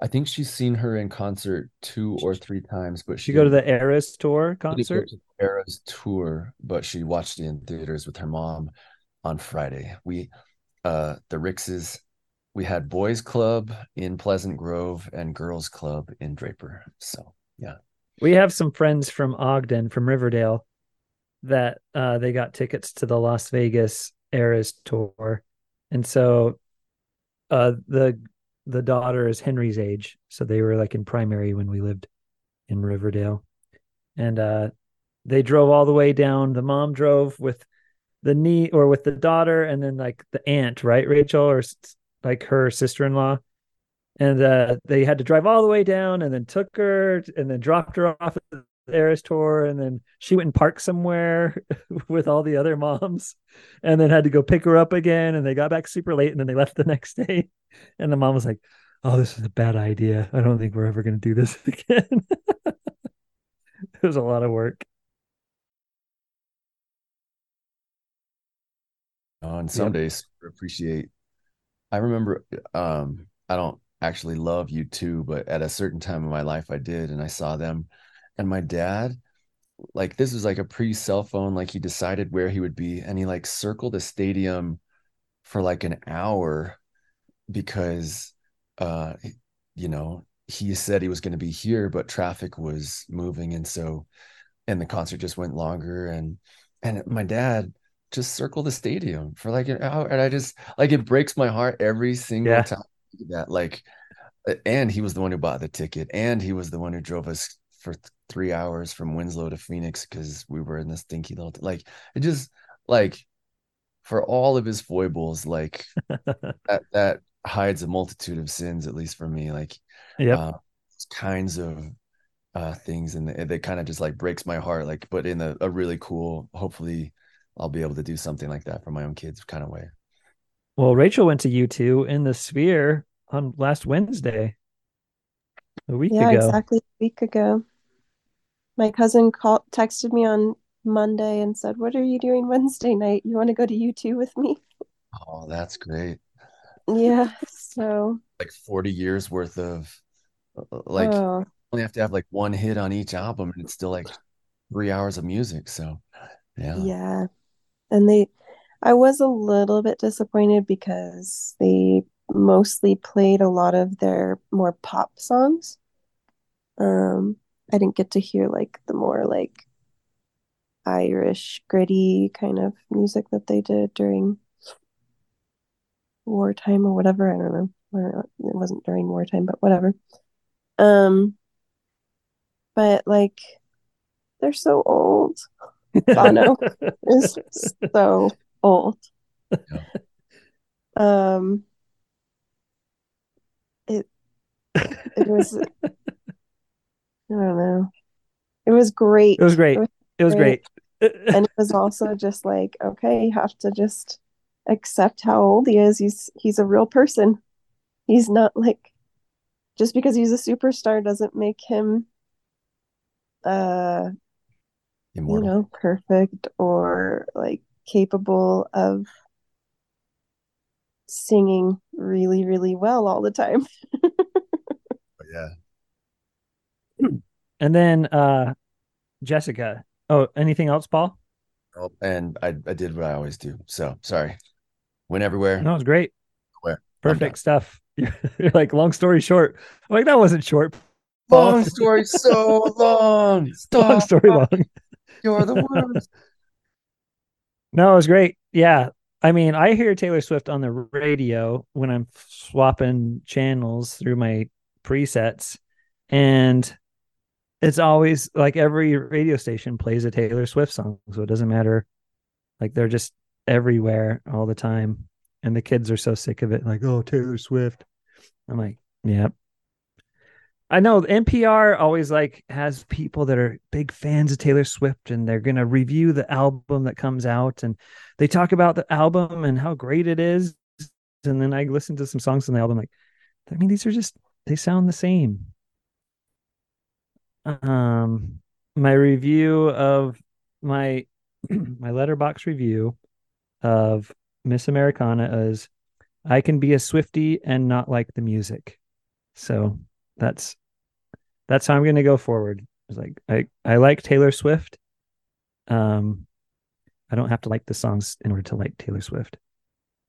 I think she's seen her in concert two or three times, but She she go to the Eras tour she didn't go concert? to Eras tour, but she watched it in theaters with her mom on Friday. We, uh, the Rixes, we had boys club in Pleasant Grove and girls club in Draper. So yeah, We have some friends from Ogden, from Riverdale, that uh, they got tickets to the Las Vegas Eras tour, and so uh, the the daughter is Henry's age, so they were like in primary when we lived in Riverdale, and uh, they drove all the way down. The mom drove with the knee or with the daughter, and then like the aunt, right, Rachel, or like her sister in law, and uh, they had to drive all the way down and then took her and then dropped her off at the Eras tour. And then she went and parked somewhere with all the other moms and then had to go pick her up again. And they got back super late and then they left the next day. And the mom was like oh this is a bad idea. I don't think we're ever going to do this again. It was a lot of work on some days. Appreciate i remember um i don't actually love U2, but at a certain time in my life i did and i saw them. And my dad like this was like a pre-cell phone like he decided where he would be and he like circled the stadium for like an hour because uh you know he said he was going to be here but traffic was moving and so and the concert just went longer and and my dad just circle the stadium for like an hour and i just like it breaks my heart every single Yeah. time that like and he was the one who bought the ticket and he was the one who drove us for th- three hours from winslow to phoenix because we were in this stinky little like it just like for all of his foibles like that that hides a multitude of sins at least for me like yeah uh, kinds of uh things and it, it kind of just like breaks my heart like but in a, a really cool hopefully i'll be able to do something like that for my own kids kind of way well rachel went to u2 in the sphere on last wednesday a week Yeah, ago exactly a week ago. My cousin called, texted me on Monday and said, "What are you doing Wednesday night? You want to go to U2 with me?" oh that's great Yeah, so like 40 years worth of uh, like oh, only have to have like one hit on each album and it's still like three hours of music so yeah yeah. And they, I was a little bit disappointed because they mostly played a lot of their more pop songs. Um, I didn't get to hear like the more like Irish gritty kind of music that they did during wartime or whatever. I don't know. It wasn't during wartime, but whatever. Um, but like they're so old. Bono is so old. Um, it it was I don't know. It was great. It was great. It was great. and it was also just like, okay, you have to just accept how old he is. He's he's a real person. He's not like just because he's a superstar doesn't make him uh you know, perfect or like capable of singing really, really well all the time. yeah and then uh jessica oh anything else paul Oh, and I, I did what I always do. So sorry. Went everywhere. no it was great Where? Perfect stuff you're, you're like long story short I'm like that wasn't short Long story so long. long story long You're the worst. No, it was great. Yeah. I mean, I hear Taylor Swift on the radio when I'm swapping channels through my presets, and it's always like every radio station plays a Taylor Swift song. So it doesn't matter. Like they're just everywhere all the time. And the kids are so sick of it. Like, oh, Taylor Swift. I'm like, yeah. I know NPR always like has people that are big fans of Taylor Swift and they're going to review the album that comes out and they talk about the album and how great it is and then I listen to some songs on the album like I mean these are just they sound the same. Um my review of my my Letterboxd review of Miss Americana is I can be a Swifty and not like the music. So that's that's how I'm going to go forward. It's like I I like Taylor Swift. Um, I don't have to like the songs in order to like Taylor Swift.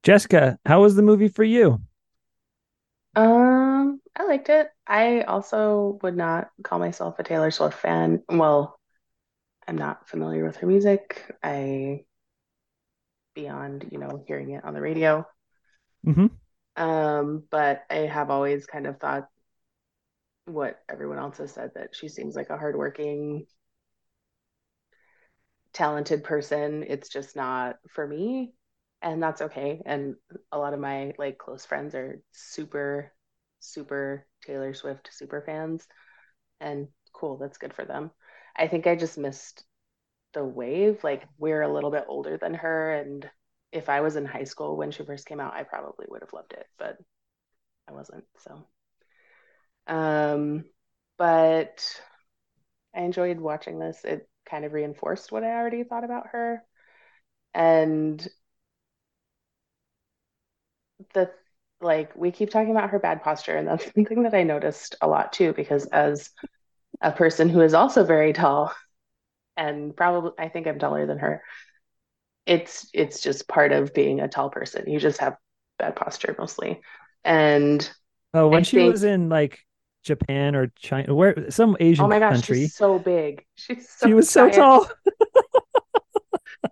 Jessica, how was the movie for you? Um, I liked it. I also would not call myself a Taylor Swift fan. Well, I'm not familiar with her music. I beyond, you know, hearing it on the radio. Mm-hmm. Um, but I have always kind of thought what everyone else has said that she seems like a hardworking, talented person. It's just not for me, and that's okay. And a lot of my like close friends are super super Taylor Swift super fans. And cool, that's good for them. I think I just missed the wave. Like we're a little bit older than her and if I was in high school when she first came out, I probably would have loved it, but I wasn't. So um but I enjoyed watching this. It kind of reinforced what I already thought about her. And the like we keep talking about her bad posture and that's something that I noticed a lot too because as a person who is also very tall and probably I think I'm taller than her it's it's just part of being a tall person you just have bad posture mostly and Oh, when I she think was in like Japan or China, where some Asian oh my gosh country, she's so big she's so she was so tall.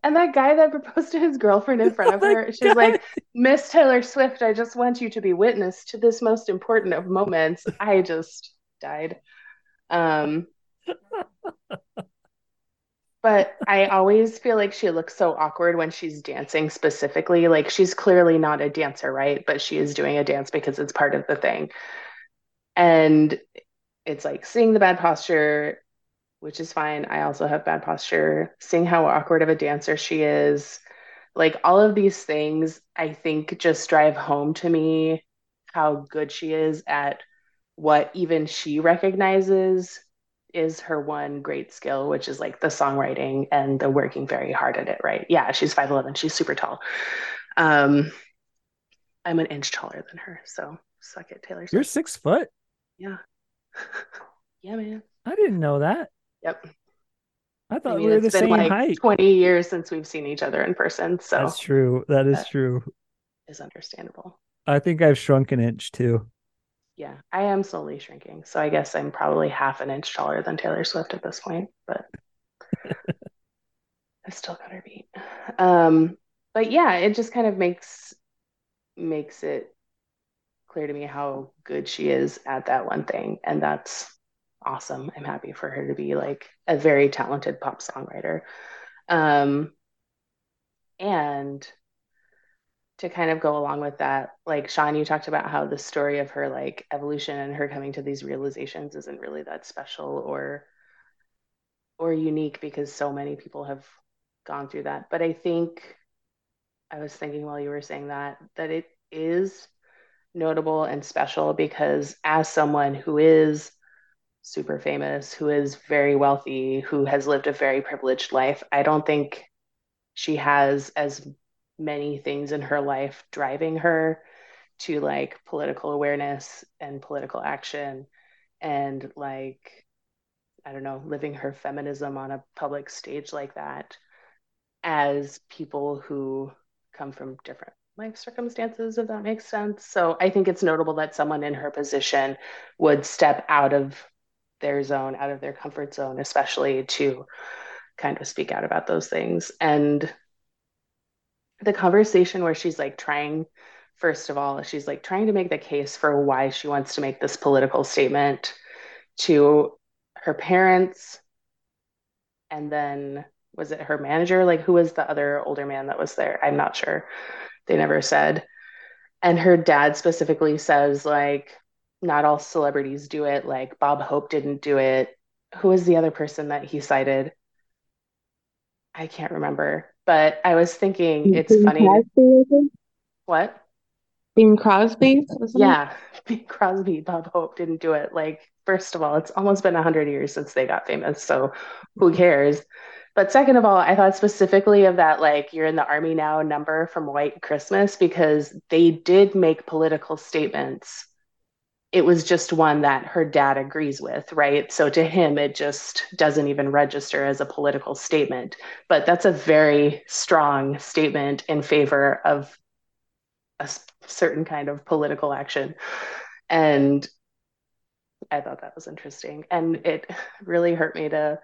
And that guy that proposed to his girlfriend in front of her, she's like, Miss Taylor Swift, I just want you to be witness to this most important of moments. I just died. Um, but I always feel like she looks so awkward when she's dancing specifically. Like she's clearly not a dancer, right? But she is doing a dance because it's part of the thing. And it's like seeing the bad posture, which is fine. I also have bad posture. Seeing how awkward of a dancer she is. Like all of these things, I think just drive home to me how good she is at what even she recognizes is her one great skill, which is like the songwriting and the working very hard at it, right? Yeah, she's 5'11, she's super tall. Um, I'm an inch taller than her, so suck it, Taylor You're six foot. Yeah. yeah, man. I didn't know that. Yep. I I thought mean, we were the it's been same like height. 20 years since we've seen each other in person, so That's true. That is that true. is understandable. I think I've shrunk an inch too. Yeah, I am slowly shrinking, so I guess I'm probably half an inch taller than Taylor Swift at this point, but I've still got her beat. Um, but yeah, it just kind of makes makes it clear to me how good she is at that one thing, and that's awesome. I'm happy for her to be like a very talented pop songwriter. Um, and to kind of go along with that, like Sean, you talked about how the story of her like evolution and her coming to these realizations isn't really that special or or unique because so many people have gone through that. But I think I was thinking while you were saying that that it is notable and special because as someone who is super famous, who is very wealthy, who has lived a very privileged life, I don't think she has as many things in her life driving her to like political awareness and political action and like I don't know, living her feminism on a public stage like that as people who come from different life circumstances, if that makes sense. So I think it's notable that someone in her position would step out of their zone, out of their comfort zone, especially to kind of speak out about those things. And the conversation where she's like trying, first of all, she's like trying to make the case for why she wants to make this political statement to her parents and then was it her manager like who was the other older man that was there i'm not sure they never said. And her dad specifically says like not all celebrities do it. Like bob hope didn't do it. Who was the other person that he cited? I can't remember. But i was thinking it's Bing funny Crosby, what? Bing Crosby, it? Yeah, Bing Crosby, Bob Hope didn't do it. Like, first of all, it's almost been 100 years since they got famous, so who cares? But second of all, I thought specifically of that, like, you're in the army now number from White Christmas because they did make political statements. It was just one that her dad agrees with, right? So to him, it just doesn't even register as a political statement. But that's a very strong statement in favor of a certain kind of political action. And I thought that was interesting. And it really hurt me to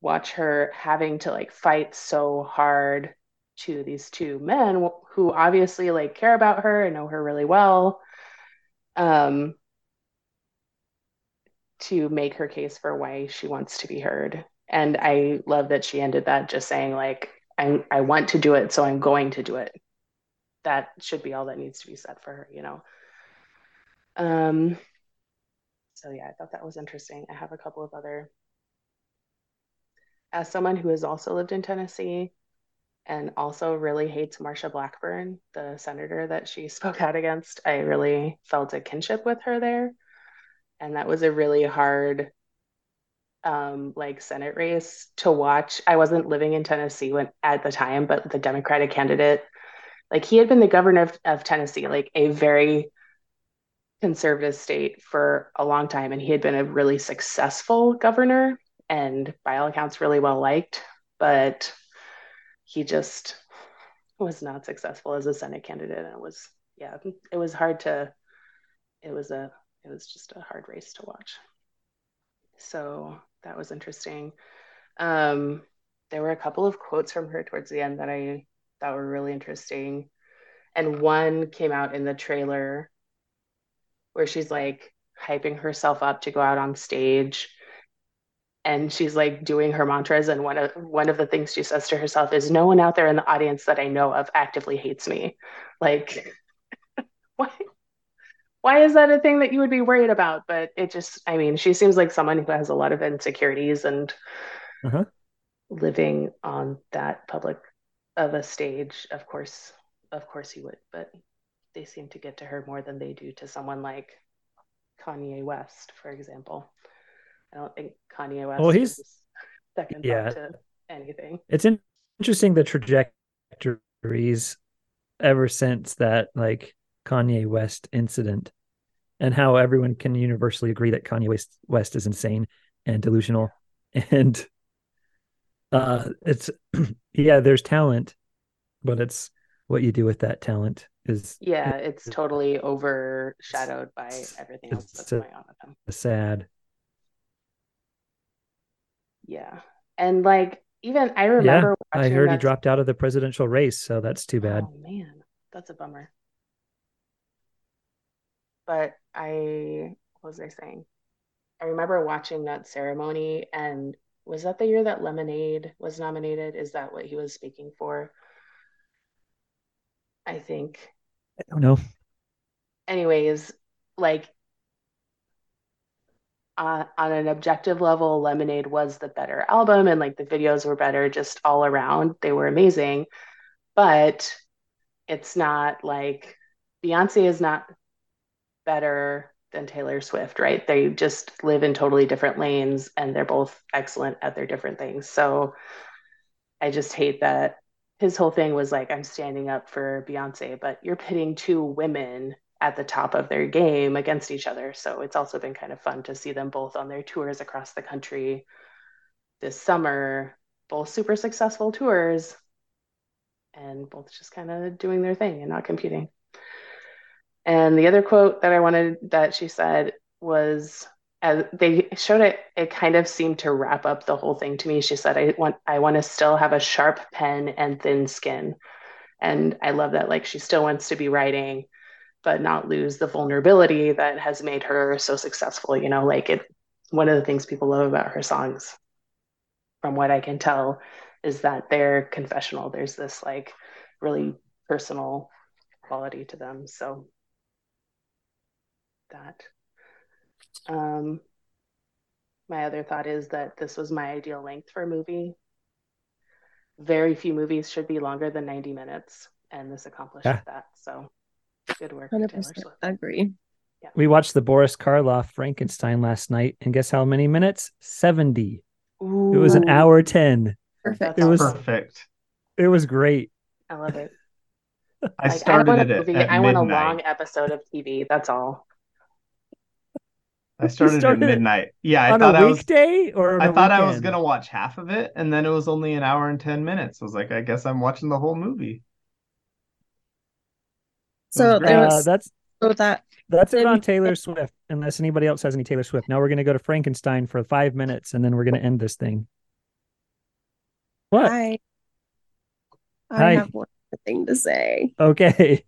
watch her having to like fight so hard to these two men who obviously like care about her and know her really well. Um, to make her case for why she wants to be heard. And I love that she ended that just saying like I I want to do it, so I'm going to do it. That should be all that needs to be said for her, you know. Um, so yeah, I thought that was interesting. I have a couple of other. As someone who has also lived in Tennessee and also really hates Marsha Blackburn, the senator that she spoke out against, I really felt a kinship with her there. And that was a really hard um, like Senate race to watch. I wasn't living in Tennessee when at the time, but the Democratic candidate, like he had been the governor of, of Tennessee, like a very conservative state for a long time, and he had been a really successful governor and by all accounts really well liked, but he just was not successful as a Senate candidate. And it was, yeah, it was hard to, it was a, it was just a hard race to watch. So that was interesting. Um, there were a couple of quotes from her towards the end that I thought were really interesting. And one came out in the trailer where she's like hyping herself up to go out on stage and she's like doing her mantras and one of one of the things she says to herself is no one out there in the audience that i know of actively hates me. Like why why is that a thing that you would be worried about? But it just i mean she seems like someone who has a lot of insecurities and Uh-huh. living on that public of a stage of course of course he would but they seem to get to her more than they do to someone like kanye west for example i don't think kanye west Well, he's- is second yeah. to anything. It's in- interesting the trajectories ever since that like Kanye West incident and how everyone can universally agree that Kanye West, West is insane and delusional. And uh it's yeah there's talent but it's what you do with that talent is yeah it's totally overshadowed by everything else that's going on with him. sad yeah and like even i remember yeah I heard he dropped out of the presidential race so that's too bad Oh man, that's a bummer. But I, what was I saying? I remember watching that ceremony, and was that the year that Lemonade was nominated? Is that what he was speaking for? I think. I don't know Anyways, like uh, on an objective level, Lemonade was the better album, and like the videos were better just all around. They were amazing, but it's not like Beyonce is not better than Taylor Swift, right? They just live in totally different lanes and they're both excellent at their different things. So I just hate that his whole thing was like, I'm standing up for Beyonce, but you're pitting two women at the top of their game against each other. So it's also been kind of fun to see them both on their tours across the country this summer, both super successful tours and both just kind of doing their thing and not competing. And the other quote that I wanted that she said was as they showed it, it kind of seemed to wrap up the whole thing to me. She said, I want I want to still have a sharp pen and thin skin. And I love that. Like she still wants to be writing, but not lose the vulnerability that has made her so successful. You know, like it one of the things people love about her songs, from what I can tell, is that they're confessional. There's this like really personal quality to them. So that. Um, my other thought is that this was my ideal length for a movie. Very few movies should be longer than 90 minutes, and this accomplished Yeah. that. So good work, Hundred Taylor percent Swift. agree. we watched the Boris Karloff Frankenstein last night and guess how many minutes 70 it was an hour 10 Perfect. it was Perfect. it was great I love it. I Like, I started want it a at, movie. at I want a long episode of TV. That's all. I started, started at midnight. Yeah, I on thought a I was weekday or on I a thought I was gonna watch half of it, and then it was only an hour and ten minutes. I was like, I guess I'm watching the whole movie. So great. there Uh, that's so that that's it on Taylor Swift. Unless anybody else has any Taylor Swift. Now we're gonna go to Frankenstein for five minutes and then we're gonna end this thing. What? I I Hi. have one more thing to say. Okay.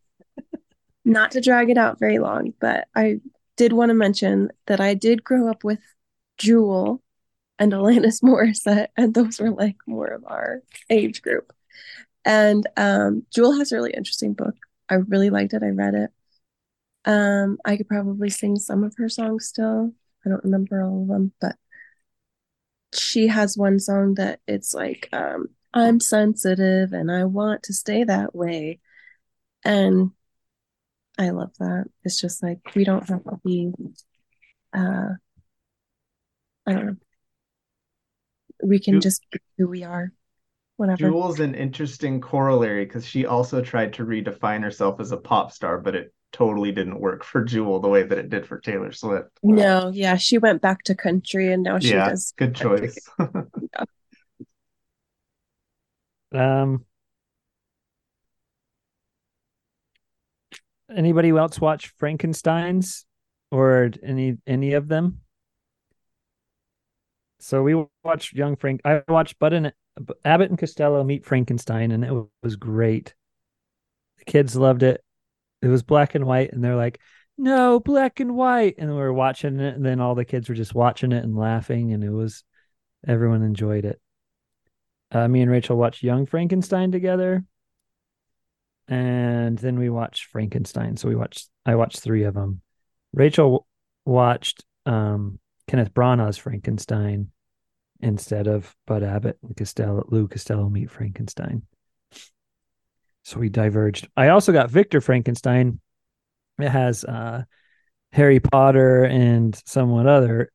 Not to drag it out very long, but I did want to mention that I did grow up with Jewel and Alanis Morissette, and those were like more of our age group. And um, Jewel has a really interesting book. I really liked it. I read it. Um, I could probably sing some of her songs still. I don't remember all of them, but she has one song that it's like, um, I'm sensitive and I want to stay that way. And I love that. It's just like we don't have to be uh I don't know. We can Ju- just be who we are. Whatever. Jewel's an interesting corollary because she also tried to redefine herself as a pop star, but it totally didn't work for Jewel the way that it did for Taylor Swift. No, yeah, she went back to country and now she Yeah, does good country. choice. Um, anybody else watch Frankenstein's or any any of them? So we watched Young Frank. I watched Bud and Abbott and Costello meet Frankenstein, and it was great. The kids loved it. It was black and white, and they're like, "No, black and white," and we were watching it, and then all the kids were just watching it and laughing, and it was everyone enjoyed it. Uh, me and Rachel watched Young Frankenstein together, and then we watched Frankenstein. So we watched. I watched three of them. Rachel watched um, Kenneth Branagh's Frankenstein instead of Bud Abbott and Costello, Lou Costello meet Frankenstein. So we diverged. I also got Victor Frankenstein. It has uh, Harry Potter and someone other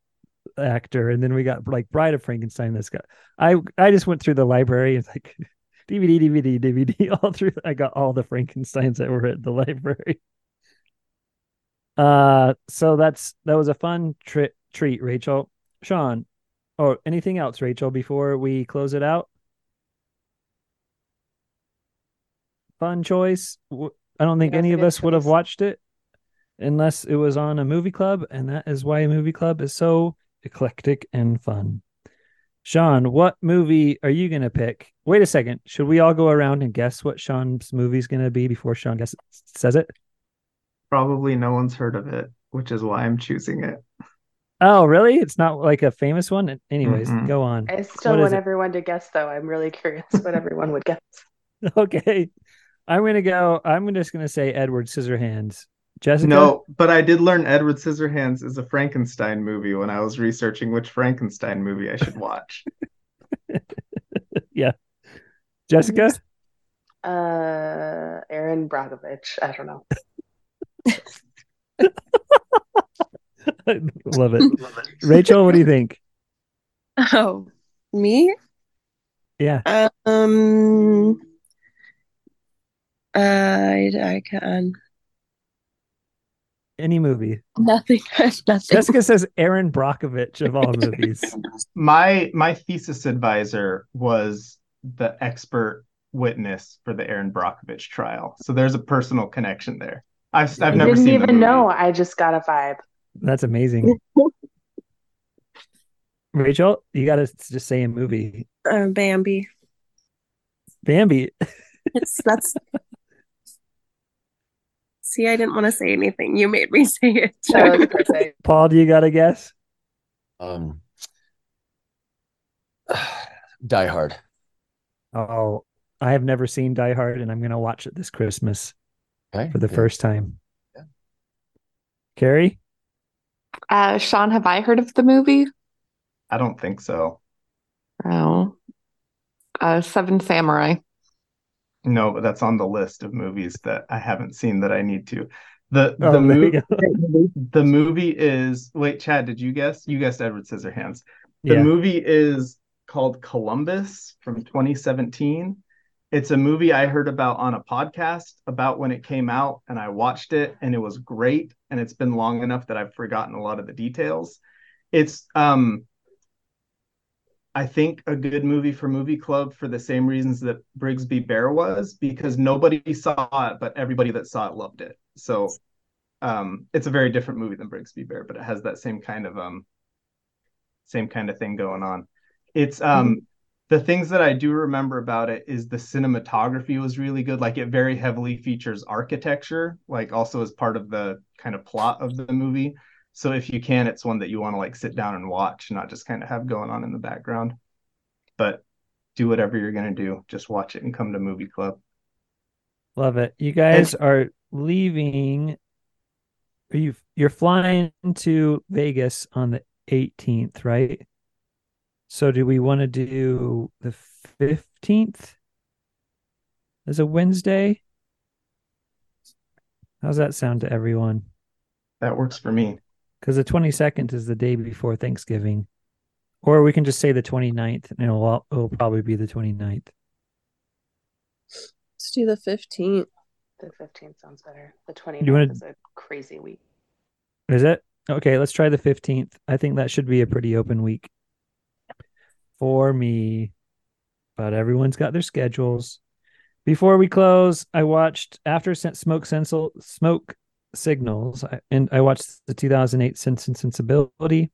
actor, and then we got like Bride of Frankenstein. That's got. I I just went through the library and like DVD, DVD, DVD, all through. I got all the Frankenstein's that were at the library. Uh, so that's that was a fun tri- treat, Rachel. Sean, or anything else, Rachel, before we close it out? Fun choice. I don't think any of good us would have watched it unless it was on a movie club, and that is why a movie club is so eclectic and fun. Sean, what movie are you gonna pick? Wait a second. Should we all go around and guess what Sean's movie's gonna be before Sean guess says it? Probably no one's heard of it, which is why I'm choosing it. Oh, really? It's not like a famous one. Anyways, Mm-mm. go on. I still What is want it? everyone to guess, though. I'm really curious what everyone would guess. Okay, I'm gonna go. I'm just gonna say Edward Scissorhands. Jessica. No, but I did learn Edward Scissorhands is a Frankenstein movie when I was researching which Frankenstein movie I should watch. Yeah. Jessica. Uh, Erin Brockovich. I don't know. I love it. Rachel, what do you think? Oh, me? Yeah. Um, I I can Any movie. nothing. Nothing. Jessica says Erin Brockovich of all movies. My my thesis advisor was the expert witness for the Erin Brockovich trial, so there's a personal connection there. I've I've I never didn't seen the even know. I just got a vibe. That's amazing. Rachel, you got to just say a movie. Uh, Bambi. Bambi. It's that's. See, I didn't want to say anything. You made me say it. That. Paul, do you got to guess? Um, Die Hard. Oh, I have never seen Die Hard, and I'm going to watch it this Christmas Okay. for the yeah. first time. Yeah. Carrie? Uh, Sean, have I heard of the movie? I don't think so. Oh, uh, Seven Samurai. No, but that's on the list of movies that I haven't seen that I need to. The Oh, the there you movie the movie is wait, Chad, did you guess? You guessed Edward Scissorhands. The Yeah. movie is called Columbus from 2017. It's a movie I heard about on a podcast about when it came out, and I watched it, and it was great. And it's been long enough that I've forgotten a lot of the details. It's um I think a good movie for movie club for the same reasons that Brigsby Bear was, because nobody saw it, but everybody that saw it loved it. So um it's a very different movie than Brigsby Bear, but it has that same kind of um same kind of thing going on. It's um the things that I do remember about it is the cinematography was really good. Like it very heavily features architecture, like also as part of the kind of plot of the movie. So if you can, it's one that you want to like sit down and watch, not just kind of have going on in the background. But do whatever you're gonna do. Just watch it and come to movie club. Love it. You guys are leaving Are you you're flying to Vegas on the 18th, right? So do we want to do the 15th as a Wednesday? How's that sound to everyone? That works for me. Because the 22nd is the day before Thanksgiving. Or we can just say the 29th and it'll, it'll probably be the 29th. Let's do the 15th. The 15th sounds better. The 29th wanna- is a crazy week. Is it? Okay, let's try the 15th. I think that should be a pretty open week for me. But everyone's got their schedules. Before we close, I watched after Smoke Sensel Smoke Signals, I- and I watched the 2008 Sense and Sensibility,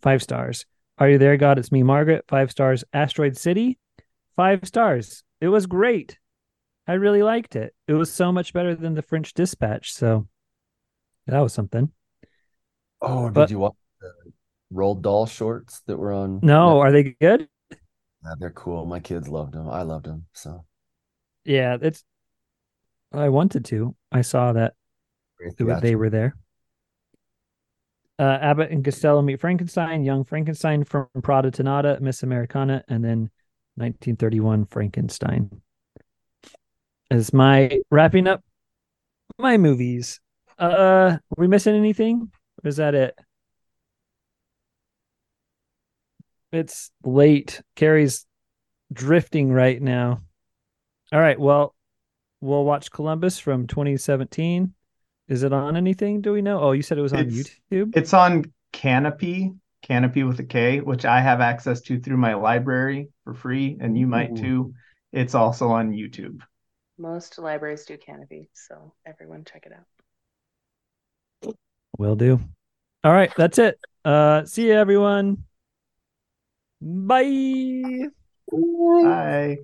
five stars. Are you there, God? It's me, Margaret. Five stars. Asteroid City, five stars. It was great. I really liked it. It was so much better than the French Dispatch. So that was something. Oh, But- did you watch Roald Dahl shorts that were on? No, are they good? Yeah, they're cool. My kids loved them. I loved them. So Yeah, it's. I wanted to. I saw that very they were- they theatrical. were there. Uh, Abbott and Costello meet Frankenstein, Young Frankenstein from Prada to Nada, Miss Americana, and then 1931 Frankenstein. Is my wrapping up my movies. Uh, are we missing anything? Or is that it? It's late. Carrie's drifting right now. All right. Well, we'll watch Columbus from 2017. Is it on anything? Do we know? Oh, you said it was on It's- YouTube. It's on Kanopy, Kanopy with a K, which I have access to through my library for free, and you might Ooh. too. It's also on YouTube. Most libraries do Kanopy, so everyone check it out. Will do. All right, that's it. Uh, see you, everyone. Bye. Bye.